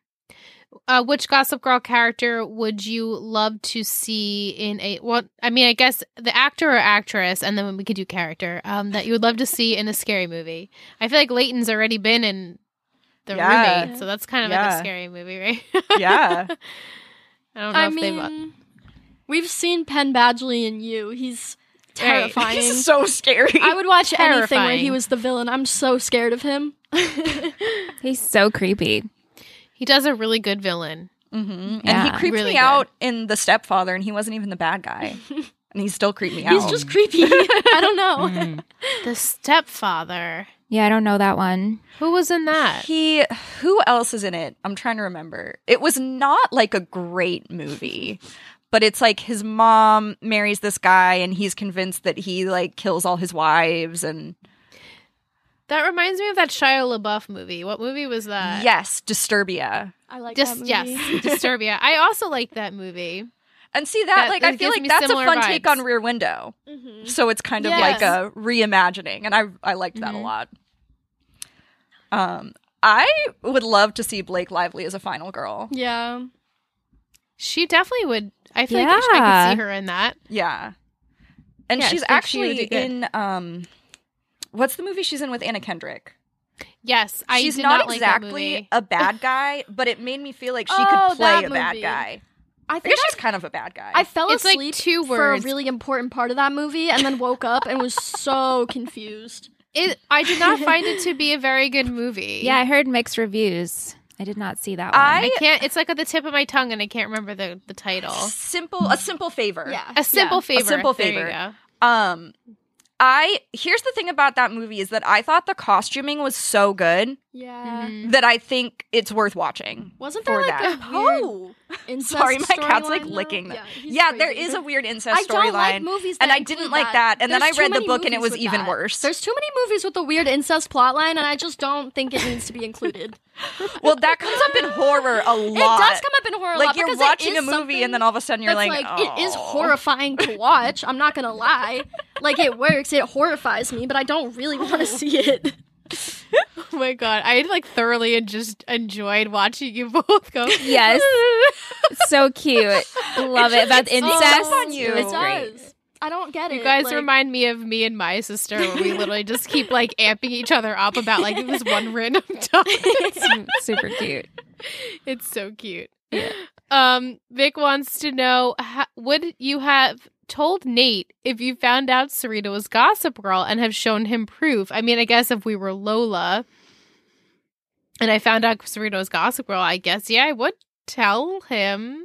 uh, which Gossip Girl character would you love to see in a? Well, I mean, I guess the actor or actress, and then we could do character um, that you would love to see in a scary movie. I feel like Leighton's already been in the Yeah. roommate, so that's kind of like a scary movie, right? Yeah. I don't know I if they've. Mean, we've seen Penn Badgley in you. He's Right. terrifying. He's so scary. I would watch anything where he was the villain. I'm so scared of him. He's so creepy. He does a really good villain. hmm And he creeped Really me good. out in The Stepfather, and he wasn't even the bad guy. and he still creeped me out. He's just creepy. I don't know. Mm. The stepfather. Yeah, I don't know that one. Who was in that? He, who else is in it? I'm trying to remember. It was not like a great movie, but it's like his mom marries this guy and he's convinced that he like kills all his wives and That reminds me of that Shia LaBeouf movie. What movie was that? yes, Disturbia. I like Dis- that movie. yes, Disturbia. I also like that movie. And see that, That- like I feel like that's a similar fun take on. Rear Window. Mhm. So it's kind of Yes. like a reimagining, and I I liked that a Mhm. lot. Um, I would love to see Blake Lively as a final girl. Yeah. She definitely would. I feel like I could see her in that. Yeah, and Yeah, she's think she actually in um, what's the movie she's in with Anna Kendrick? Yes, I she's did not, not, like that exactly movie. a bad guy, but it made me feel like she Oh, could play that a bad guy. I I think guess I, she's kind of a bad guy. I fell It's like asleep two for a really important part of that movie and then woke up and was so confused. It, I did not find it to be a very good movie. Yeah, I heard mixed reviews. I did not see that one. I can't. It's like at the tip of my tongue, and I can't remember the the title. simple, a simple favor. Yeah. A simple a favor. simple There you favor. go. Um, I here's the thing about that movie is that I thought the costuming was so good Yeah. Mhm. that I think it's worth watching. Wasn't there For like that. a weird Oh, incest sorry, my cat's like though? licking. Yeah, he's yeah, there crazy. is a weird I incest don't like movies, and I didn't like that. And then I read the book and it was even that. worse. There's too many movies with a weird incest plotline, and I just don't think it needs to be included. well, that comes up in horror a lot. It does come up in horror a lot. like you're watching a movie and then all of a sudden you're that's like, like, it is "Oh." horrifying to watch. I'm not gonna lie. Like it works, it horrifies me, but I don't really want to see it. Oh my god, I like thoroughly and just enjoyed watching you both go. Yes. so cute. Love it. About it's incest. on you. It It great. does. I don't get it. You guys like, remind me of me and my sister where we literally just keep like amping each other up about like this one random topic. Su- Super cute. It's so cute. Yeah. Um, Vic wants to know ha- would you have told Nate if you found out Serena was Gossip Girl and have shown him proof? I mean, I guess if we were Lola and I found out Serena was Gossip Girl, I guess yeah, I would tell him.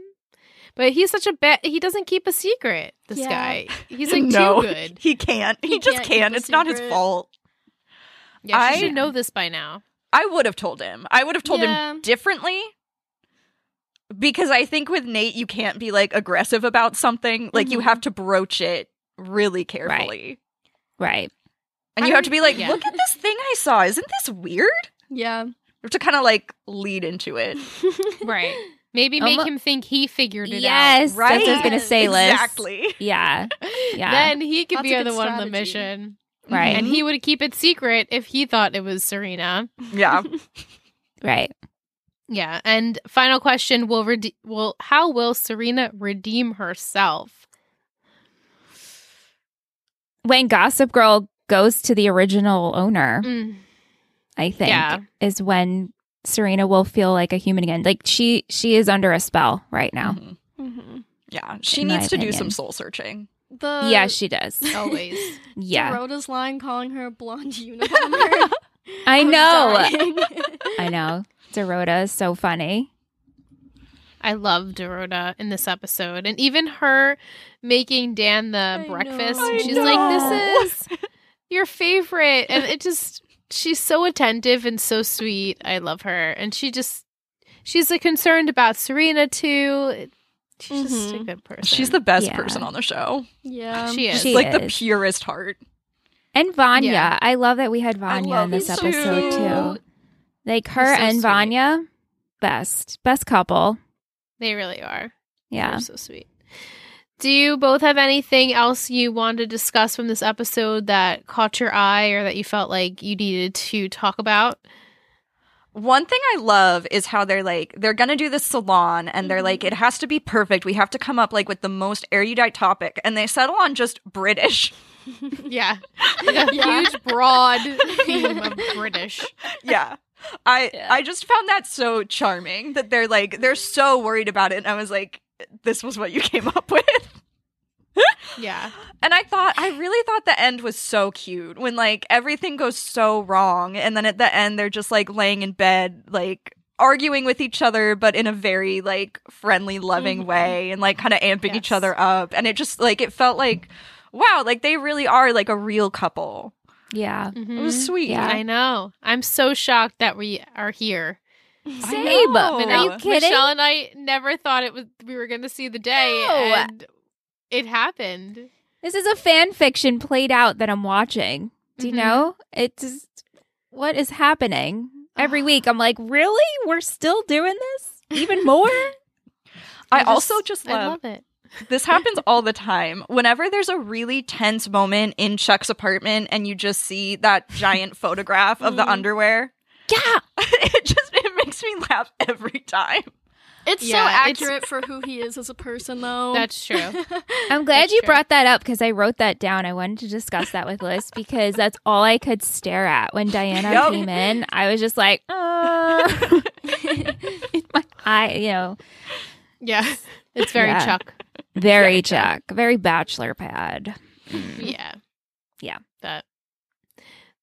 But he's such a bad. He doesn't keep a secret. This Yeah. guy. He's like no, too good. He can't. He, He just can't can't. It's not his fault. Yeah, I- should know this by now. I would have told him. I would have told Yeah. him differently. Because I think with Nate, you can't be like aggressive about something. Like you Mhm. have to broach it really carefully. Right. And you I- have to be like, yeah. look at this thing I saw. Isn't this weird? Yeah. You have to kind of like lead into it. Right. Maybe make Almo- him think he figured it out. Yes. Right? That's what I was going to say, Liz. Exactly. Yeah. Yeah. Then he could That's be the one on the mission. Right. And he would keep it secret if he thought it was Serena. Yeah. right. Yeah. And final question: Will rede- will how will Serena redeem herself? When Gossip Girl goes to the original owner, Mm, I think, Yeah. is when Serena will feel like a human again. Like she she is under a spell right now. Mhm. hmm Yeah. She In needs to do some soul searching. The yeah, she does. always. Yeah. Dorota's line calling her a blonde Unabomber. I know. I know. Dorota is so funny. I love Dorota in this episode, and even her making Dan the I breakfast. know. She's know. like, "This is your favorite," and it just she's so attentive and so sweet. I love her, and she just she's like concerned about Serena too. She's just a Mhm. good person. She's the best Yeah. person on the show. yeah. she is. She like the purest heart. And Vanya. Yeah. I love that we had Vanya in this episode two. too. Like her so and sweet. Vanya, best. Best couple. They really are. Yeah. They're so sweet. Do you both have anything else you want to discuss from this episode that caught your eye or that you felt like you needed to talk about? One thing I love is how they're like they're gonna do this salon and they're like mm-hmm. it has to be perfect. We have to come up like with the most erudite topic, and they settle on just British. Yeah. Like a Yeah. huge, broad theme of British. yeah. I Yeah. I just found that so charming that they're like they're so worried about it, and I was like, this was what you came up with. Yeah. And I thought, I really thought the end was so cute when like everything goes so wrong. And then at the end, they're just like laying in bed, like arguing with each other, but in a very like friendly, loving Mhm. way and like kind of amping each other up. And it just like, it felt like, wow, like they really are like a real couple. Yeah. It was sweet. Yeah. I know. I'm so shocked that we are here. I Same. know. Are you kidding? Michelle and I never thought it was we were going to see the day, No. and it happened. This is a fan fiction played out that I'm watching. Do you Mhm. know? It's what is happening every week. I'm like, really? We're still doing this even more? I also just love I love love it. This happens all the time. Whenever there's a really tense moment in Chuck's apartment and you just see that giant photograph of the Mhm. underwear, yeah. it just it makes me laugh every time. It's Yeah, so it's- accurate for who he is as a person, though. That's true. I'm glad That's you true. brought that up because I wrote that down. I wanted to discuss that with Liz because that's all I could stare at when Diana Yep. came in. I was just like, uh, in my eye, you know, Yeah. It's very Yeah. Chuck. Very Very Chuck, very bachelor pad. Yeah. Yeah. That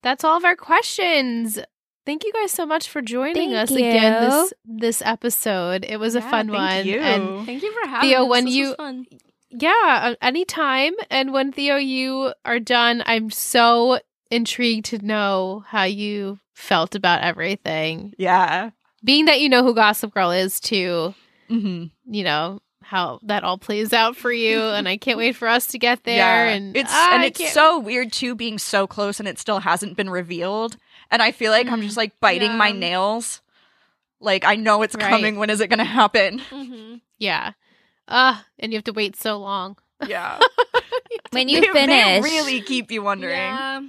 That's all of our questions. Thank you guys so much for joining Thank us again this this episode. It was a fun thank one. you. And Thank you for having Theo, us. when This you- was fun. yeah, anytime. And when Theo, you are done, I'm so intrigued to know how you felt about everything. Yeah. Being that you know who Gossip Girl is too, hmm you know how that all plays out for you, and I can't wait for us to get there. yeah. And it's ah, and I it's can't- so weird too being so close and it still hasn't been revealed. And I feel like I'm Mhm. just like biting my nails Like I know it's Right. coming. When is it going to happen? hmm Yeah. Uh, and you have to wait so long. Yeah. When you they, finish, they really keep you wondering. Yeah.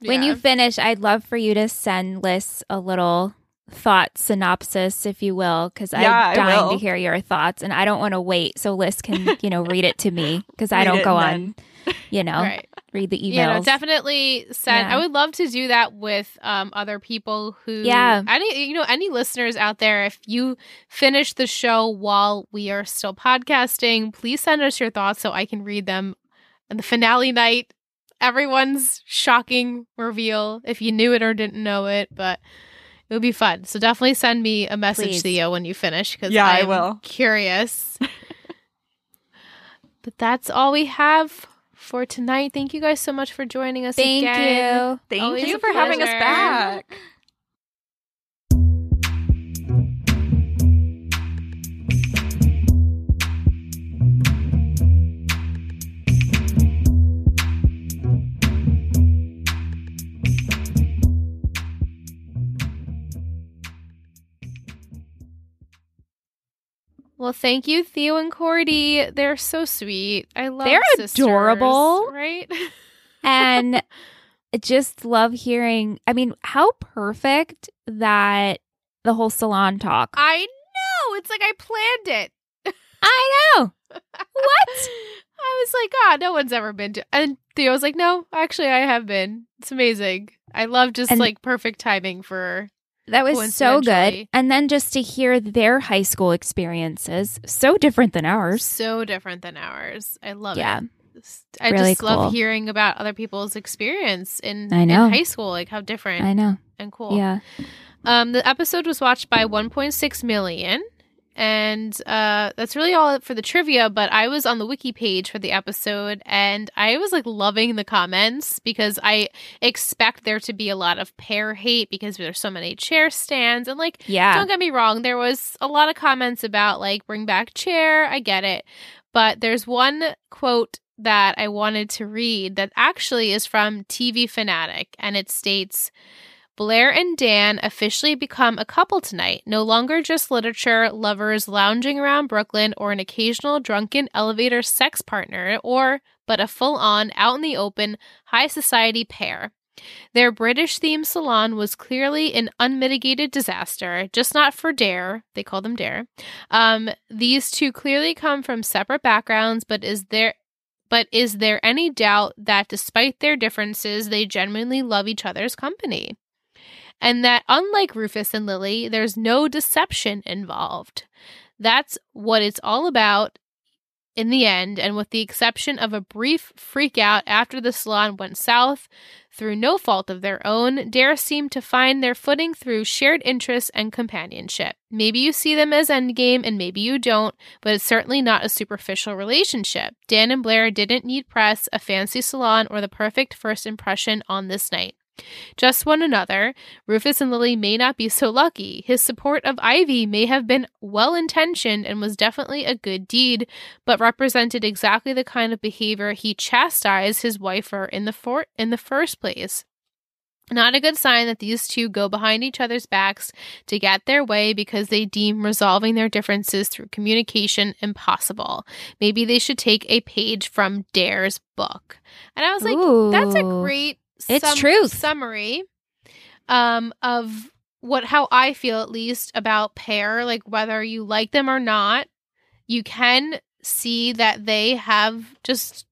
when Yeah. you finish, I'd love for you to send Liz a little thought synopsis, if you will, because Yeah, I I'm dying to hear your thoughts, and I don't want to wait so Liz can, you know, read it to me because I don't go and on, you know, right. read the emails. Yeah, no, definitely send. Yeah. I would love to do that with um, other people who, Yeah. any you know, any listeners out there. If you finish the show while we are still podcasting, please send us your thoughts so I can read them. And the finale night, everyone's shocking reveal. If you knew it or didn't know it, but it would be fun. So definitely send me a message, Please. Theo, when you finish because Yeah, I I'm will. Curious. but that's all we have for tonight. Thank you guys so much for joining us Thank again. you. Thank Always you for having us back. Well, thank you, Theo and Cordy. They're so sweet. I love They're sisters, adorable. right? and I just love hearing. I mean, how perfect that the whole salon talk. I know. It's like I planned it. I know. What? I was like, ah, no one's ever been to. And Theo was like, no, actually, I have been. It's amazing. I love just And- like perfect timing for. That was so good. And then just to hear their high school experiences, so different than ours. So different than ours. I love it. Yeah. it. I Really just love cool. hearing about other people's experience in, I know. in high school, like how different I know. and cool. Yeah. Um, the episode was watched by 1.6 million, and uh, that's really all for the trivia. But I was on the wiki page for the episode, and I was like loving the comments because I expect there to be a lot of pair hate because there's so many chair stands, and like Yeah. don't get me wrong, there was a lot of comments about like bring back chair. I get it. But there's one quote that I wanted to read that actually is from TV Fanatic and it states Blair and Dan officially become a couple tonight, no longer just literature lovers lounging around Brooklyn or an occasional drunken elevator sex partner, or but a full on, out in the open, high society pair. Their British themed salon was clearly an unmitigated disaster, just not for Dair. They call them Dair. Um, these two clearly come from separate backgrounds, but is there but is there any doubt that despite their differences, they genuinely love each other's company? And that unlike Rufus and Lily, there's no deception involved. That's what it's all about in the end, and with the exception of a brief freak out after the salon went south, through no fault of their own, Dair seemed to find their footing through shared interests and companionship. Maybe you see them as endgame and maybe you don't, but it's certainly not a superficial relationship. Dan and Blair didn't need press, a fancy salon, or the perfect first impression on this night. Just one another, Rufus and Lily may not be so lucky. His support of Ivy may have been well intentioned and was definitely a good deed, but represented exactly the kind of behavior he chastised his wife for in the for- in the first place. Not a good sign that these two go behind each other's backs to get their way because they deem resolving their differences through communication impossible. Maybe they should take a page from Dair's book. And I was like, that's a great It's truth. summary um, of what how I feel at least about pair. Like whether you like them or not, you can see that they have just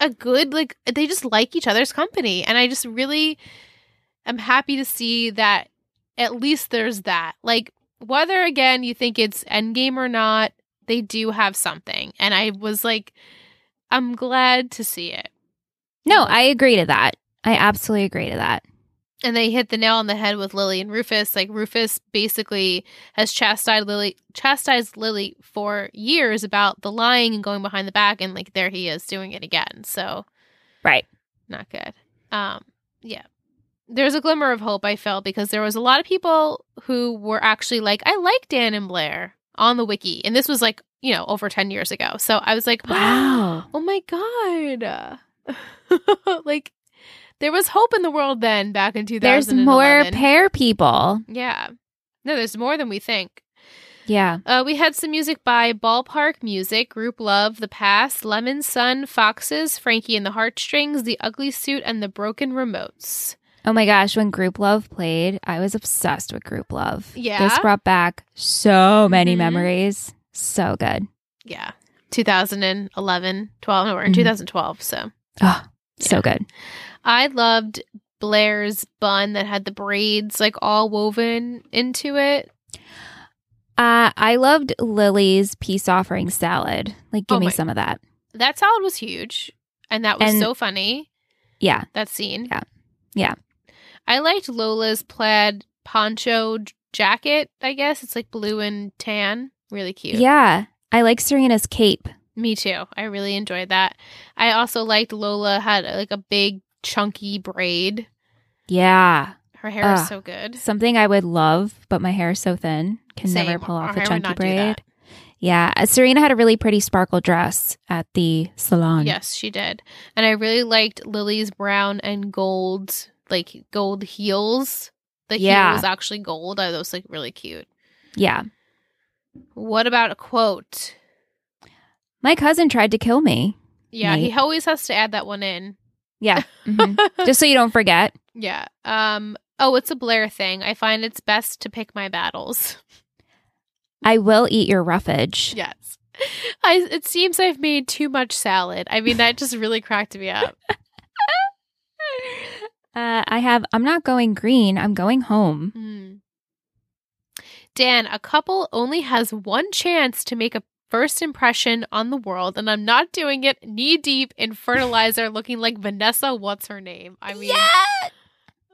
a good like they just like each other's company, and I just really am happy to see that at least there's that. Like whether again you think it's endgame or not, they do have something, and I was like, I'm glad to see it. No, I agree to that. I absolutely agree to that. and they hit the nail on the head with Lily and Rufus. Like Rufus basically has chastised Lily, chastised Lily for years about the lying and going behind the back, and like there he is doing it again. So Right. not good. Um, yeah. There's a glimmer of hope I felt because there was a lot of people who were actually like, I like Dan and Blair on the wiki, and this was like you know over ten years ago. So I was like, Wow. oh my god, like there was hope in the world then back in 2011. There's more pair people. Yeah. No, there's more than we think. Yeah. Uh, we had some music by Ballpark Music, Grouplove, The Past, Lemon Sun, Foxes, Frankie and the Heartstrings, The Ugly Suit, and The Broken Remotes. Oh my gosh, when Grouplove played, I was obsessed with Grouplove. Yeah? This brought back so many Mhm. memories. So good. Yeah. 2011, 12, no, we're in Mhm. 2012. So Oh, so Yeah. good. I loved Blair's bun that had the braids like all woven into it. Uh, I loved Lily's peace offering salad. Like, give Oh me some of that. That salad was huge. And that was And- so funny, Yeah. that scene. Yeah. Yeah. I liked Lola's plaid poncho jacket, I guess. It's like blue and tan. Really cute. Yeah. I like Serena's cape. Me too. I really enjoyed that. I also liked Lola had like a big chunky braid. Yeah. Her hair Ugh. is so good. Something I would love, but my hair is so thin. Can Same. never pull Our off a chunky braid. Yeah. uh, Serena had a really pretty sparkle dress at the salon. Yes, she did. And I really liked Lily's brown and gold, like gold heels. The Yeah. heel was actually gold. I was like really cute. Yeah. What about a quote? My cousin tried to kill me. Yeah, he always has to add that one in. Yeah. Mhm. Just so you don't forget. Yeah. Um. Oh, it's a Blair thing. I find it's best to pick my battles. I will eat your roughage. Yes. I. It seems I've made too much salad. I mean, that just really cracked me up. Uh, I have, I'm not going green. I'm going home. Hmm. Dan, a couple only has one chance to make a first impression on the world, and I'm not doing it knee deep in fertilizer looking like Vanessa. What's her name? I mean, yeah!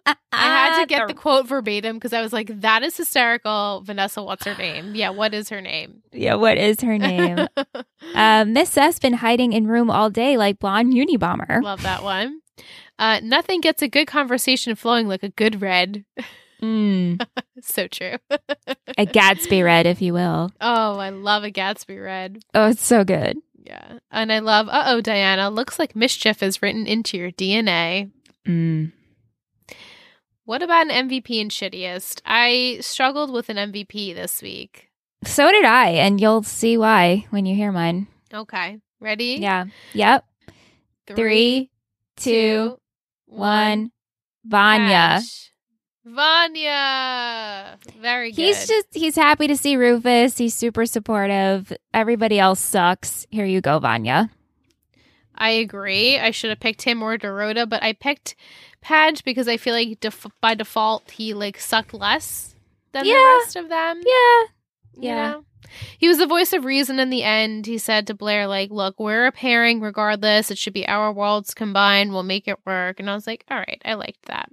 I had to get the quote verbatim because I was like, that is hysterical. Vanessa, what's her name? Yeah, what is her name? Yeah, what is her name? uh, Miss S been hiding in room all day like blonde Unabomber. Love that one. Uh, nothing gets a good conversation flowing like a good red. Mm, so true. a Gatsby red, if you will. oh, I love a Gatsby red. Oh, it's so good. Yeah. And I love, uh oh, Diana, looks like mischief is written into your DNA. Mm. What about an MVP and shittiest? I struggled with an MVP this week. So did I, and you'll see why when you hear mine. Okay. Ready? Yeah. Yep. Three, two, one. Vanya. Vanya. Very good. He's just he's happy to see Rufus. He's super supportive. Everybody else sucks. Here you go, Vanya. I agree. I should have picked him or Dorota, but I picked Padge because I feel like def- by default he like sucked less than the rest of them. Yeah. you Yeah. know? He was the voice of reason in the end. He said to Blair, like, look, we're a pairing regardless. It should be our worlds combined. We'll make it work. And I was like, all right, I liked that.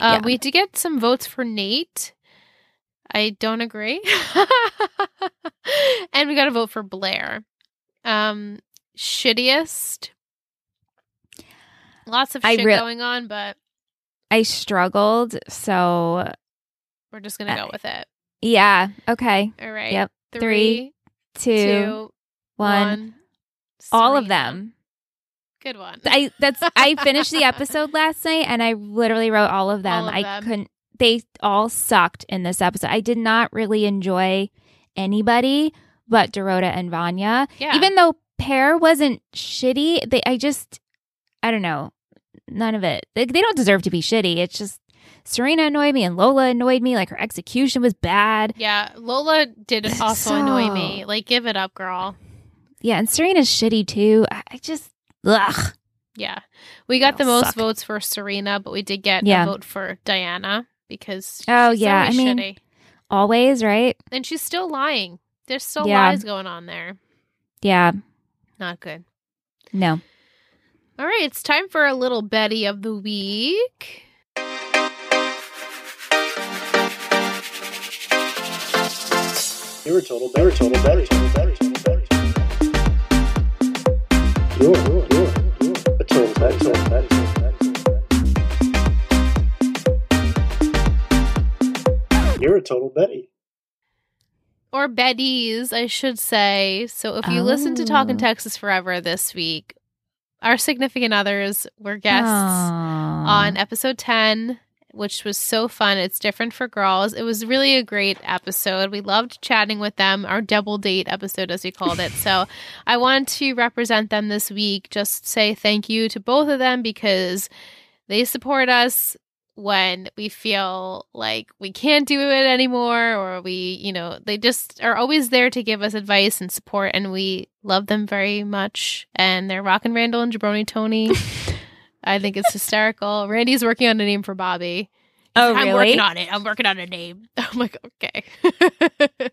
Uh, Yeah. We did get some votes for Nate. I don't agree. and we got a vote for Blair. Um, shittiest. Lots of shit re- going on, but I struggled, so we're just gonna go Uh, with it. yeah. Okay. All right. Yep. Three, Two, two, one. one. All of them. Good one. I that's I finished the episode last night and I literally wrote all of them. All of I them. couldn't they all sucked in this episode. I did not really enjoy anybody but Dorota and Vanya. yeah. Even though Pear wasn't shitty, they I just I don't know. None of it. They, they don't deserve to be shitty. It's just Serena annoyed me and Lola annoyed me. Like her execution was bad. yeah, Lola did also annoy me. Like, give it up, girl. Yeah, and Serena's shitty too. I just ugh. Yeah. We got They the most suck. votes for Serena, but we did get Yeah. a vote for Diana because Oh, she's yeah, always I mean- shitty. Always, right? And she's still lying. There's still Yeah. lies going on there. Yeah. Not good. No. All right, it's time for a little Betty of the week. You're a total better, total better, total better, total better. You're, a total better, total better, total better. You're a total Betty. Or Betty's, I should say. So if you listen to Talk in Oh. Texas Forever this week, our significant others were guests Aw. on episode 10 which was so fun. It's different for girls. It was really a great episode. We loved chatting with them, our double date episode, as we called it. so I wanted to represent them this week, just say thank you to both of them because they support us when we feel like we can't do it anymore or we, you know, they just are always there to give us advice and support and we love them very much. And they're Rock and Randall and Jabroni Tony. I think it's hysterical. Randy's working on a name for Bobby. Oh, I'm really? working on it. I'm working on a name. I'm like, okay.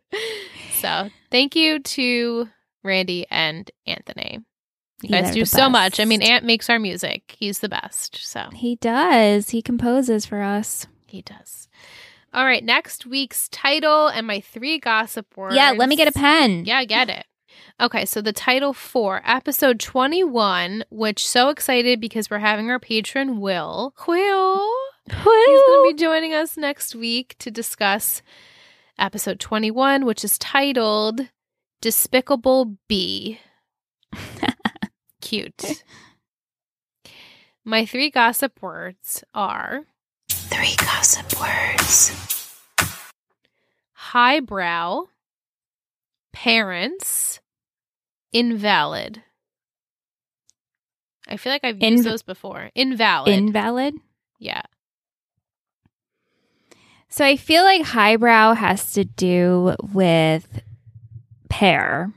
so thank you to Randy and Anthony. You guys do so much. I mean, Ant makes our music. He's the best. So He does. He composes for us. he does. All right. Next week's title and my three gossip words. Yeah, let me get a pen. Yeah, get it. Okay, so the title for episode 21, which so excited because we're having our patron Will. Will. He's going to be joining us next week to discuss episode 21, which is titled Despicable B. Cute. My three gossip words are Three gossip words. highbrow, parents, invalid. I feel like I've used Inv- those before. Invalid. Invalid. yeah. So I feel like highbrow has to do with pair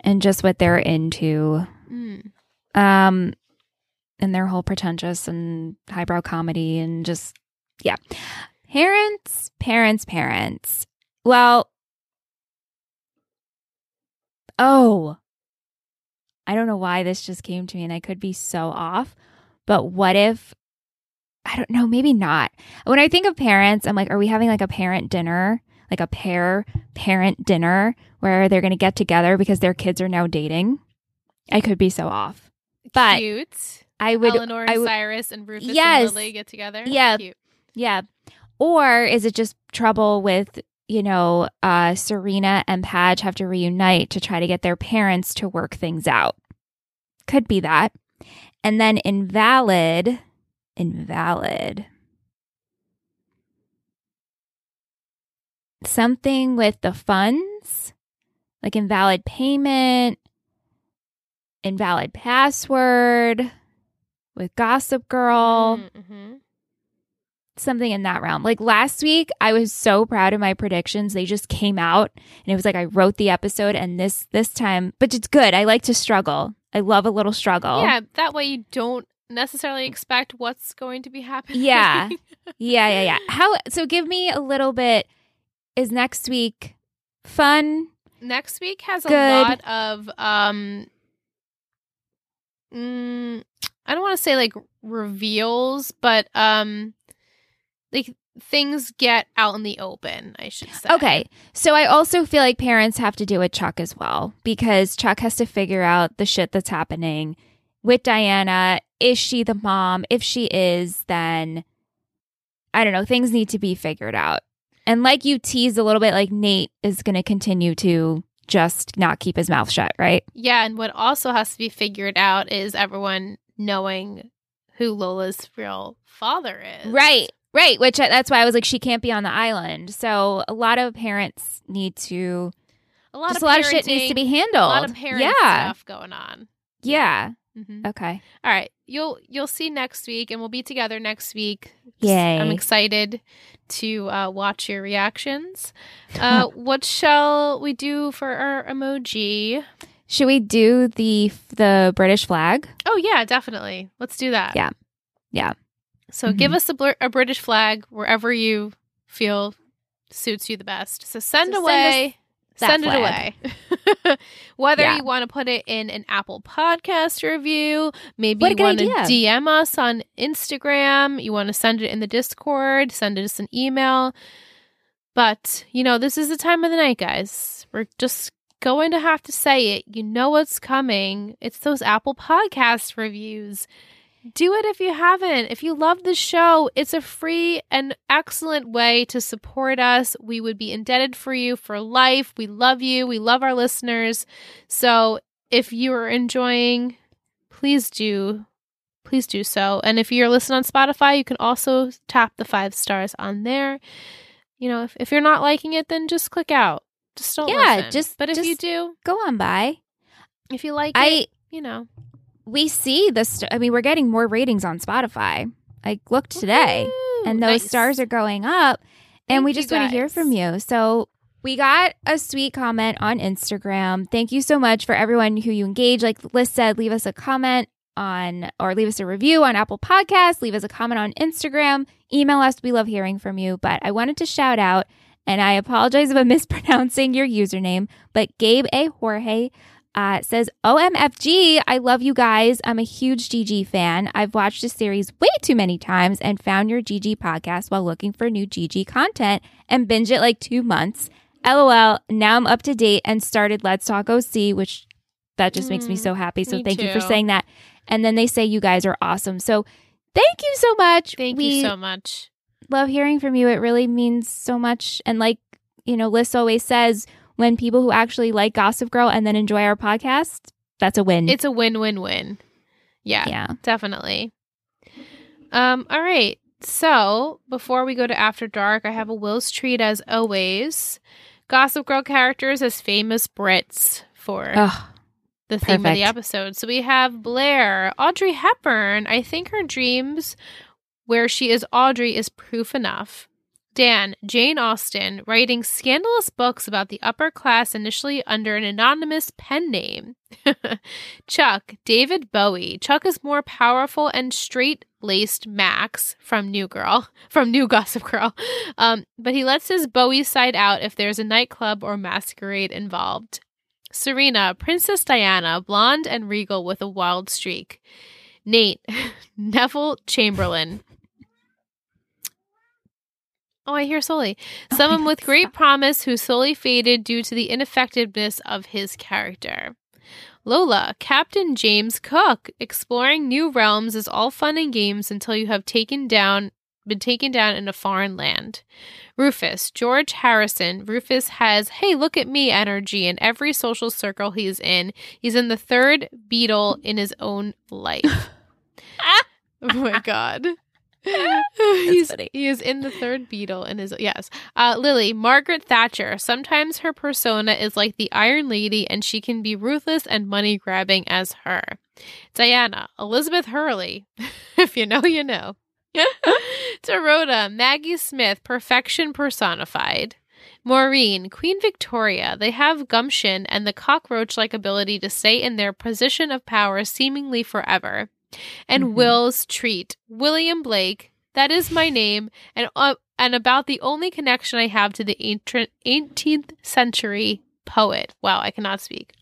and just what they're into. Mm. Um and their whole pretentious and highbrow comedy and just yeah. Parents, parents, parents. Well, oh. I don't know why this just came to me and I could be so off, but what if I don't know, maybe not. When I think of parents, I'm like, are we having like a parent dinner, like a pair parent dinner where they're going to get together because their kids are now dating? I could be so off. But Cute. I would, Eleanor and I would, Cyrus and Rufus Yes. and Lily get together. Yeah. Cute. yeah. Or is it just trouble with, you know, uh, Serena and Padge have to reunite to try to get their parents to work things out? Could be that. And then invalid, invalid. Something with the funds, like invalid payment, invalid password with Gossip Girl Mm Mhm. Something in that realm. Like last week, I was so proud of my predictions. They just came out and it was like I wrote the episode and this this time, but it's good. I like to struggle. I love a little struggle. Yeah, that way you don't necessarily expect what's going to be happening. Yeah. Yeah, yeah, yeah. How so give me a little bit is next week fun? Next week has a lot of um mm, I don't want to say like reveals, but um like things get out in the open, I should say. Okay. So I also feel like parents have to do with Chuck as well because Chuck has to figure out the shit that's happening with Diana. Is she the mom? If she is, then I don't know. Things need to be figured out. And like you teased a little bit, like Nate is going to continue to just not keep his mouth shut, right? Yeah, and what also has to be figured out is everyone knowing who Lola's real father is. Right. Right. Which uh, that's why I was like, she can't be on the island. So a lot of parents need to, A lot of a lot of shit needs to be handled. A lot of parent yeah. stuff going on. Yeah. hmm Okay. All right, you'll you'll see next week, and we'll be together next week. Yay. I'm excited to uh, watch your reactions. Uh, what shall we do for our emoji? Should we do the the British flag? Oh yeah, definitely. Let's do that. Yeah. Yeah. So give mm-hmm. us a, a British flag wherever you feel suits you the best. So send So send away. that Send, it away. Whether Yeah. you want to put it in an Apple Podcast review, maybe What you want to. DM us on Instagram, you want to send it in the Discord, send us an email. But, you know, this is the time of the night, guys. We're just going to have to say it. You know what's coming. It's those Apple Podcast reviews. Do it if you haven't. If you love the show, it's a free and excellent way to support us. We would be indebted for you for life. We love you. We love our listeners. So if you are enjoying, please do please do so. And if you're listening on Spotify, you can also tap the five stars on there. You know, if, if you're not liking it, then just click out. Just don't Yeah, listen. just- but if you do, Go on by. if you like I it, you know, we see this. St- I mean, we're getting more ratings on Spotify. I looked today, and those Nice. stars are going up. And Thank we just want to hear from you. So we got a sweet comment on Instagram. Thank you so much for everyone who you engage. Like Liz said, leave us a comment on or leave us a review on Apple Podcasts, leave us a comment on Instagram, email us. We love hearing from you. But I wanted to shout out, and I apologize if I'm mispronouncing your username, but Gabe A. Jorge uh, says, OMFG, I love you guys. I'm a huge GG fan. I've watched the series way too many times and found your GG podcast while looking for new GG content and binge it like two months. LOL, now I'm up to date and started Let's Talk OC, which that just makes me Mm, so happy. So thank you for saying that. And then they say you guys are awesome. So thank you so much. thank we you so much. love hearing from you. It really means so much. And like, you know, Liz always says, when people who actually like Gossip Girl and then enjoy our podcast, that's a win. It's a win win win. Yeah, yeah. definitely. Um, all right. So before we go to After Dark, I have a Will's treat as always. Gossip Girl characters as famous Brits for Oh, the theme of the episode. So we have Blair, Audrey Hepburn. I think her dreams where she is Audrey is proof enough. Dan, Jane Austen, writing scandalous books about the upper class initially under an anonymous pen name. Chuck, David Bowie. Chuck is more powerful and straight laced Max from New Girl, from New Gossip Girl. Um, but he lets his Bowie side out if there's a nightclub or masquerade involved. Serena, Princess Diana, blonde and regal with a wild streak. Nate, Neville Chamberlain. Oh, I hear Sully. Oh, Someone with great promise who slowly faded due to the ineffectiveness of his character. Lola, Captain James Cook. Exploring new realms is all fun and games until you have taken down been taken down in a foreign land. Rufus, George Harrison. Rufus has, hey, look at me energy in every social circle he's in. He's in the third Beatle in his own life. oh my God. He's, funny. he is in the third Beatle and is yes. Uh, Lily, Margaret Thatcher. Sometimes her persona is like the Iron Lady, and she can be ruthless and money grabbing as her. Diana, Elizabeth Hurley. if you know, you know. Dorota, Maggie Smith, perfection personified. Maureen, Queen Victoria. They have gumption and the cockroach like ability to stay in their position of power seemingly forever. And Mhm. Will's treat, William Blake. That is my name, and uh, and about the only connection I have to the ancient 18th century poet. Wow, I cannot speak.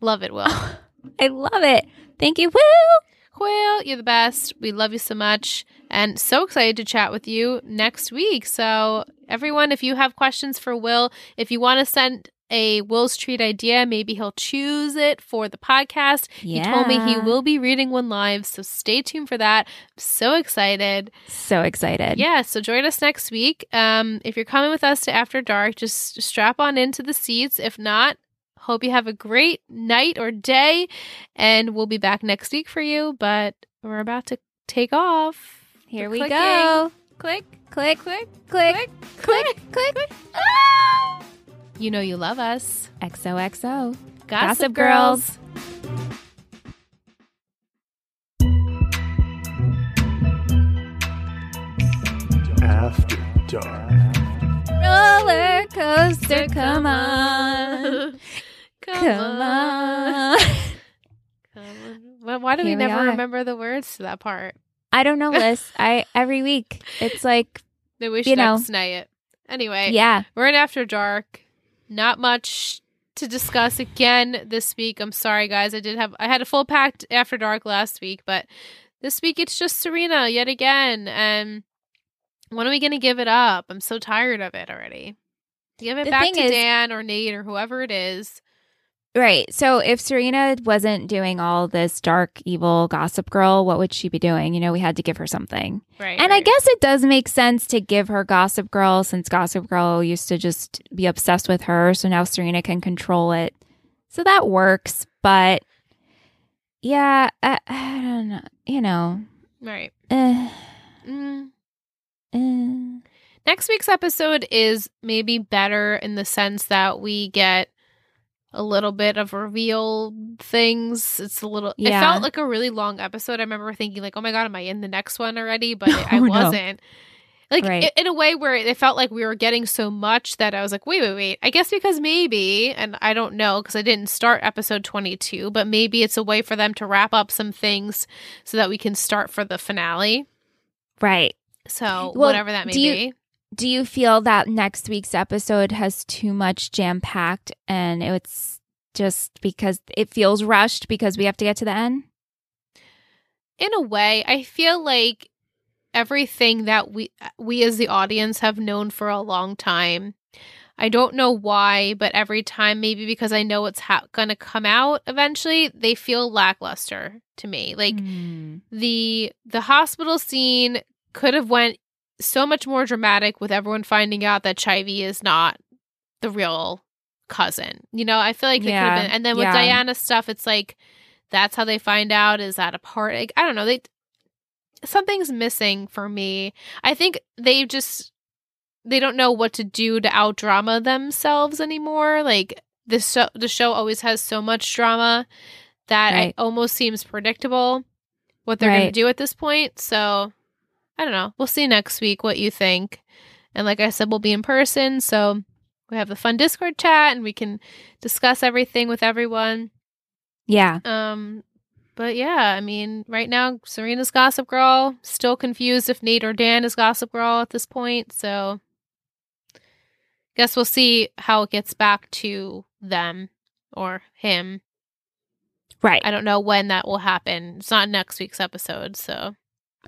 Love it, Will. I love it. Thank you, Will. Will, you're the best. We love you so much. And so excited to chat with you next week. So, everyone, if you have questions for Will, if you want to send a Will's treat idea, maybe he'll choose it for the podcast. He told me he will be reading one live. So, stay tuned for that. I'm so excited. So excited. Yeah, so join us next week. Um, if you're coming with us to After Dark, just strap on into the seats. If not, hope you have a great night or day, and we'll be back next week for you. But we're about to take off. Here we go. Click, Click, click, click, click, click. Ah! You know you love us. XOXO. Gossip, Gossip Girls. Girls. After dark. Roller coaster, come on. Come, Come on. Come on. Well, why do we Here we never are. remember the words to that part? I don't know, Liz. I every week it's like, Maybe we You should know. X night it. Anyway, yeah, We're in After Dark. Not much to discuss again this week. I'm sorry, guys. I did have I had a full packed After Dark last week, but this week it's just Serena yet again. And when are we gonna give it up? I'm so tired of it already. Give it The back to is- Dan or Nate or whoever it is. Right. So if Serena wasn't doing all this dark, evil gossip girl, what would she be doing? You know, we had to give her something. Right. And I guess it does make sense to give her Gossip Girl since Gossip Girl used to just be obsessed with her. So now Serena can control it. So that works. But yeah, I, I don't know. you know, Right. eh, Mm. eh. Next week's episode is maybe better in the sense that we get a little bit of reveal things. It's a little. It felt like a really long episode. I remember thinking like, "Oh my god, am I in the next one already?" But I Oh, no. wasn't. Like Right. i- in a way where it felt like we were getting so much that I was like, "Wait, wait, wait." I guess because maybe, and I don't know because I didn't start episode twenty two, but maybe it's a way for them to wrap up some things so that we can start for the finale. right. So Well, whatever that may you- be. Do you feel that next week's episode has too much jam packed and it's just because it feels rushed because we have to get to the end? in a way i feel like everything that we we as the audience have known for a long time i don't know why but every time maybe because i know it's ha- going to come out eventually they feel lackluster to me like Hmm. the the hospital scene could have went so much more dramatic with everyone finding out that Chivy is not the real cousin. You know, I feel like it could have been and then with yeah. Diana's stuff it's like that's how they find out is that a part like, I don't know, they something's missing for me. I think they just they don't know what to do to out drama themselves anymore. Like the show the show always has so much drama that Right. it almost seems predictable what they're going to do at this point. So I don't know. We'll see next week what you think. And like I said, we'll be in person, so we have the fun Discord chat and we can discuss everything with everyone. Yeah. Um but yeah, I mean, right now Serena's Gossip Girl, still confused if Nate or Dan is Gossip Girl at this point, so guess we'll see how it gets back to them or him. Right. I don't know when that will happen. It's not next week's episode, so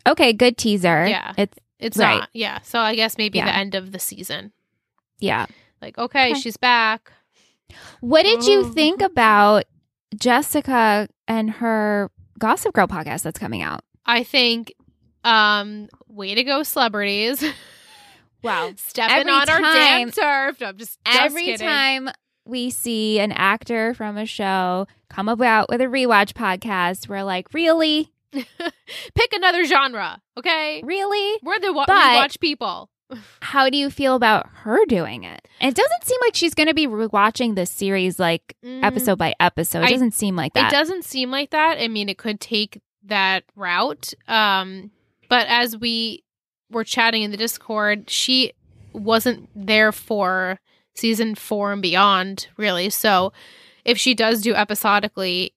Okay, good teaser. Yeah. It's it's Right. not. Yeah. So I guess maybe Yeah. the end of the season. yeah. Like, okay, Okay. she's back. What did you Oh. think about Jessica and her Gossip Girl podcast that's coming out? I think um way to go celebrities. Wow. Stepping Every on our damn turf. No, I'm just, just Every kidding. time we see an actor from a show come about with a rewatch podcast, we're like, really? Pick another genre, okay? Really? We're the wa- But- rewatch people. How do you feel about her doing it? It doesn't seem like she's going to be rewatching this series like Mm, episode by episode. It I- doesn't seem like that. It doesn't seem like that. I mean, it could take that route. Um, but as we were chatting in the Discord, she wasn't there for season four and beyond, really. So if she does do episodically,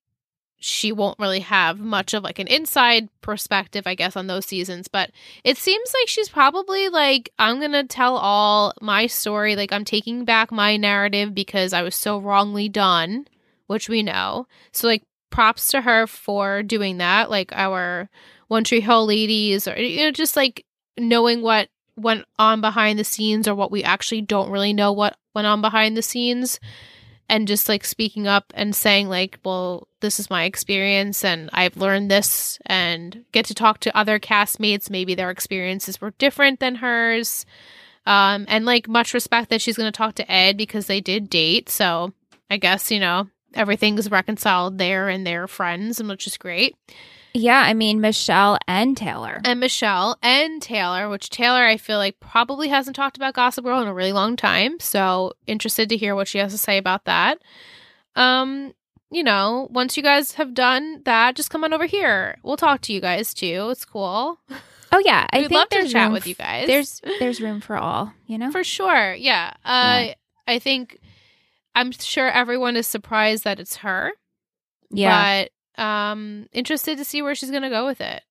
she won't really have much of like an inside perspective, I guess, on those seasons. But it seems like she's probably like, I'm gonna tell all my story. Like I'm taking back my narrative because I was so wrongly done, which we know. So like props to her for doing that. Like our One Tree Hill ladies, or you know, just like knowing what went on behind the scenes or what we actually don't really know what went on behind the scenes and just like speaking up and saying like well this is my experience and i've learned this and get to talk to other castmates. Maybe their experiences were different than hers. Um and like much respect that she's going to talk to ed because they did date. So i guess you know everything's reconciled there and they're friends and which is great yeah, I mean, Michelle and Taylor. and Michelle and Taylor, which Taylor I feel like probably hasn't talked about Gossip Girl in a really long time. So interested to hear what she has to say about that. Um, you know, once you guys have done that, just come on over here. We'll talk to you guys too. It's cool. Oh yeah, I We'd love to chat with you guys. There's there's room for all, you know. For sure. Yeah. Uh I think I'm sure everyone is surprised that it's her. yeah, But um interested to see where she's gonna go with it.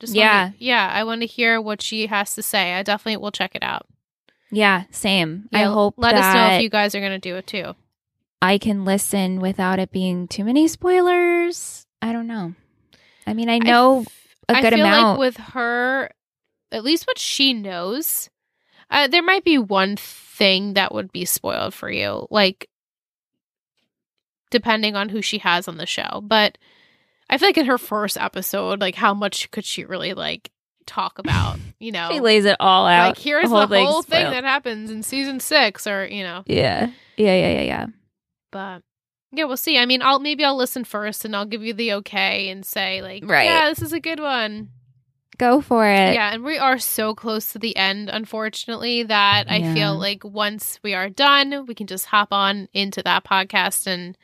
Just Yeah. wanna, yeah, I want to hear what she has to say. I definitely will check it out. yeah, same. I hope let that us know if you guys are gonna do it too. I can listen without it being too many spoilers. I don't know. I mean, I know f- a good I feel amount. like with her, at least what she knows, uh, there might be one thing that would be spoiled for you, like depending on who she has on the show. But I feel like in her first episode, like how much could she really like talk about? You know, she lays it all out. like here's whole the whole thing spoiled. that happens in season six, or you know, Yeah, yeah, yeah, yeah, yeah. but Yeah, we'll see. I mean, I'll maybe I'll listen first and I'll give you the okay and say like, Right. yeah, this is a good one. Go for it. Yeah, and we are so close to the end, unfortunately, that I Yeah. feel like once we are done, we can just hop on into that podcast and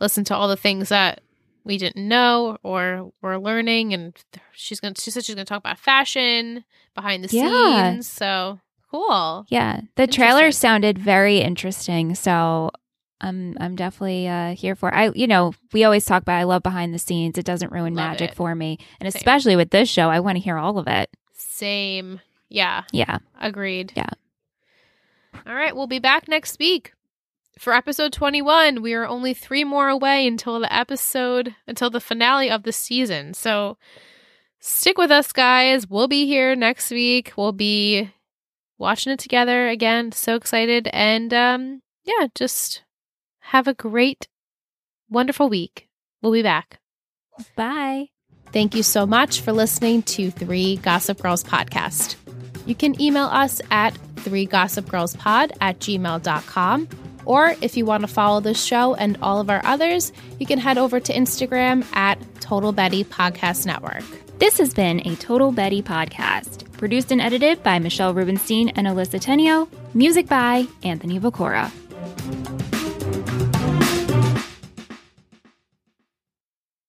listen to all the things that we didn't know or we're learning. And she's gonna, she said she's gonna talk about fashion behind the Yeah. scenes. So cool. Yeah, the trailer sounded very interesting, so I'm I'm definitely uh, here for. I you know we always talk about I love behind the scenes. It doesn't ruin Love magic it. for me, and Same. especially with this show, I want to hear all of it. Same. Yeah, Yeah, agreed. Yeah. All right, we'll be back next week for episode 21. We are only three more away until the episode, until the finale of the season. So stick with us, guys. We'll be here next week. We'll be watching it together again. So excited. And um, yeah, just have a great, wonderful week. We'll be back. bye. Thank you so much for listening to Three Gossip Girls Podcast. You can email us at 3gossipgirlspod at gmail.com. Or if you want to follow this show and all of our others, you can head over to Instagram at Total Betty Podcast Network. This has been a Total Betty podcast, produced and edited by Michelle Rubenstein and Alyssa Tenio. Music by Anthony Viccora.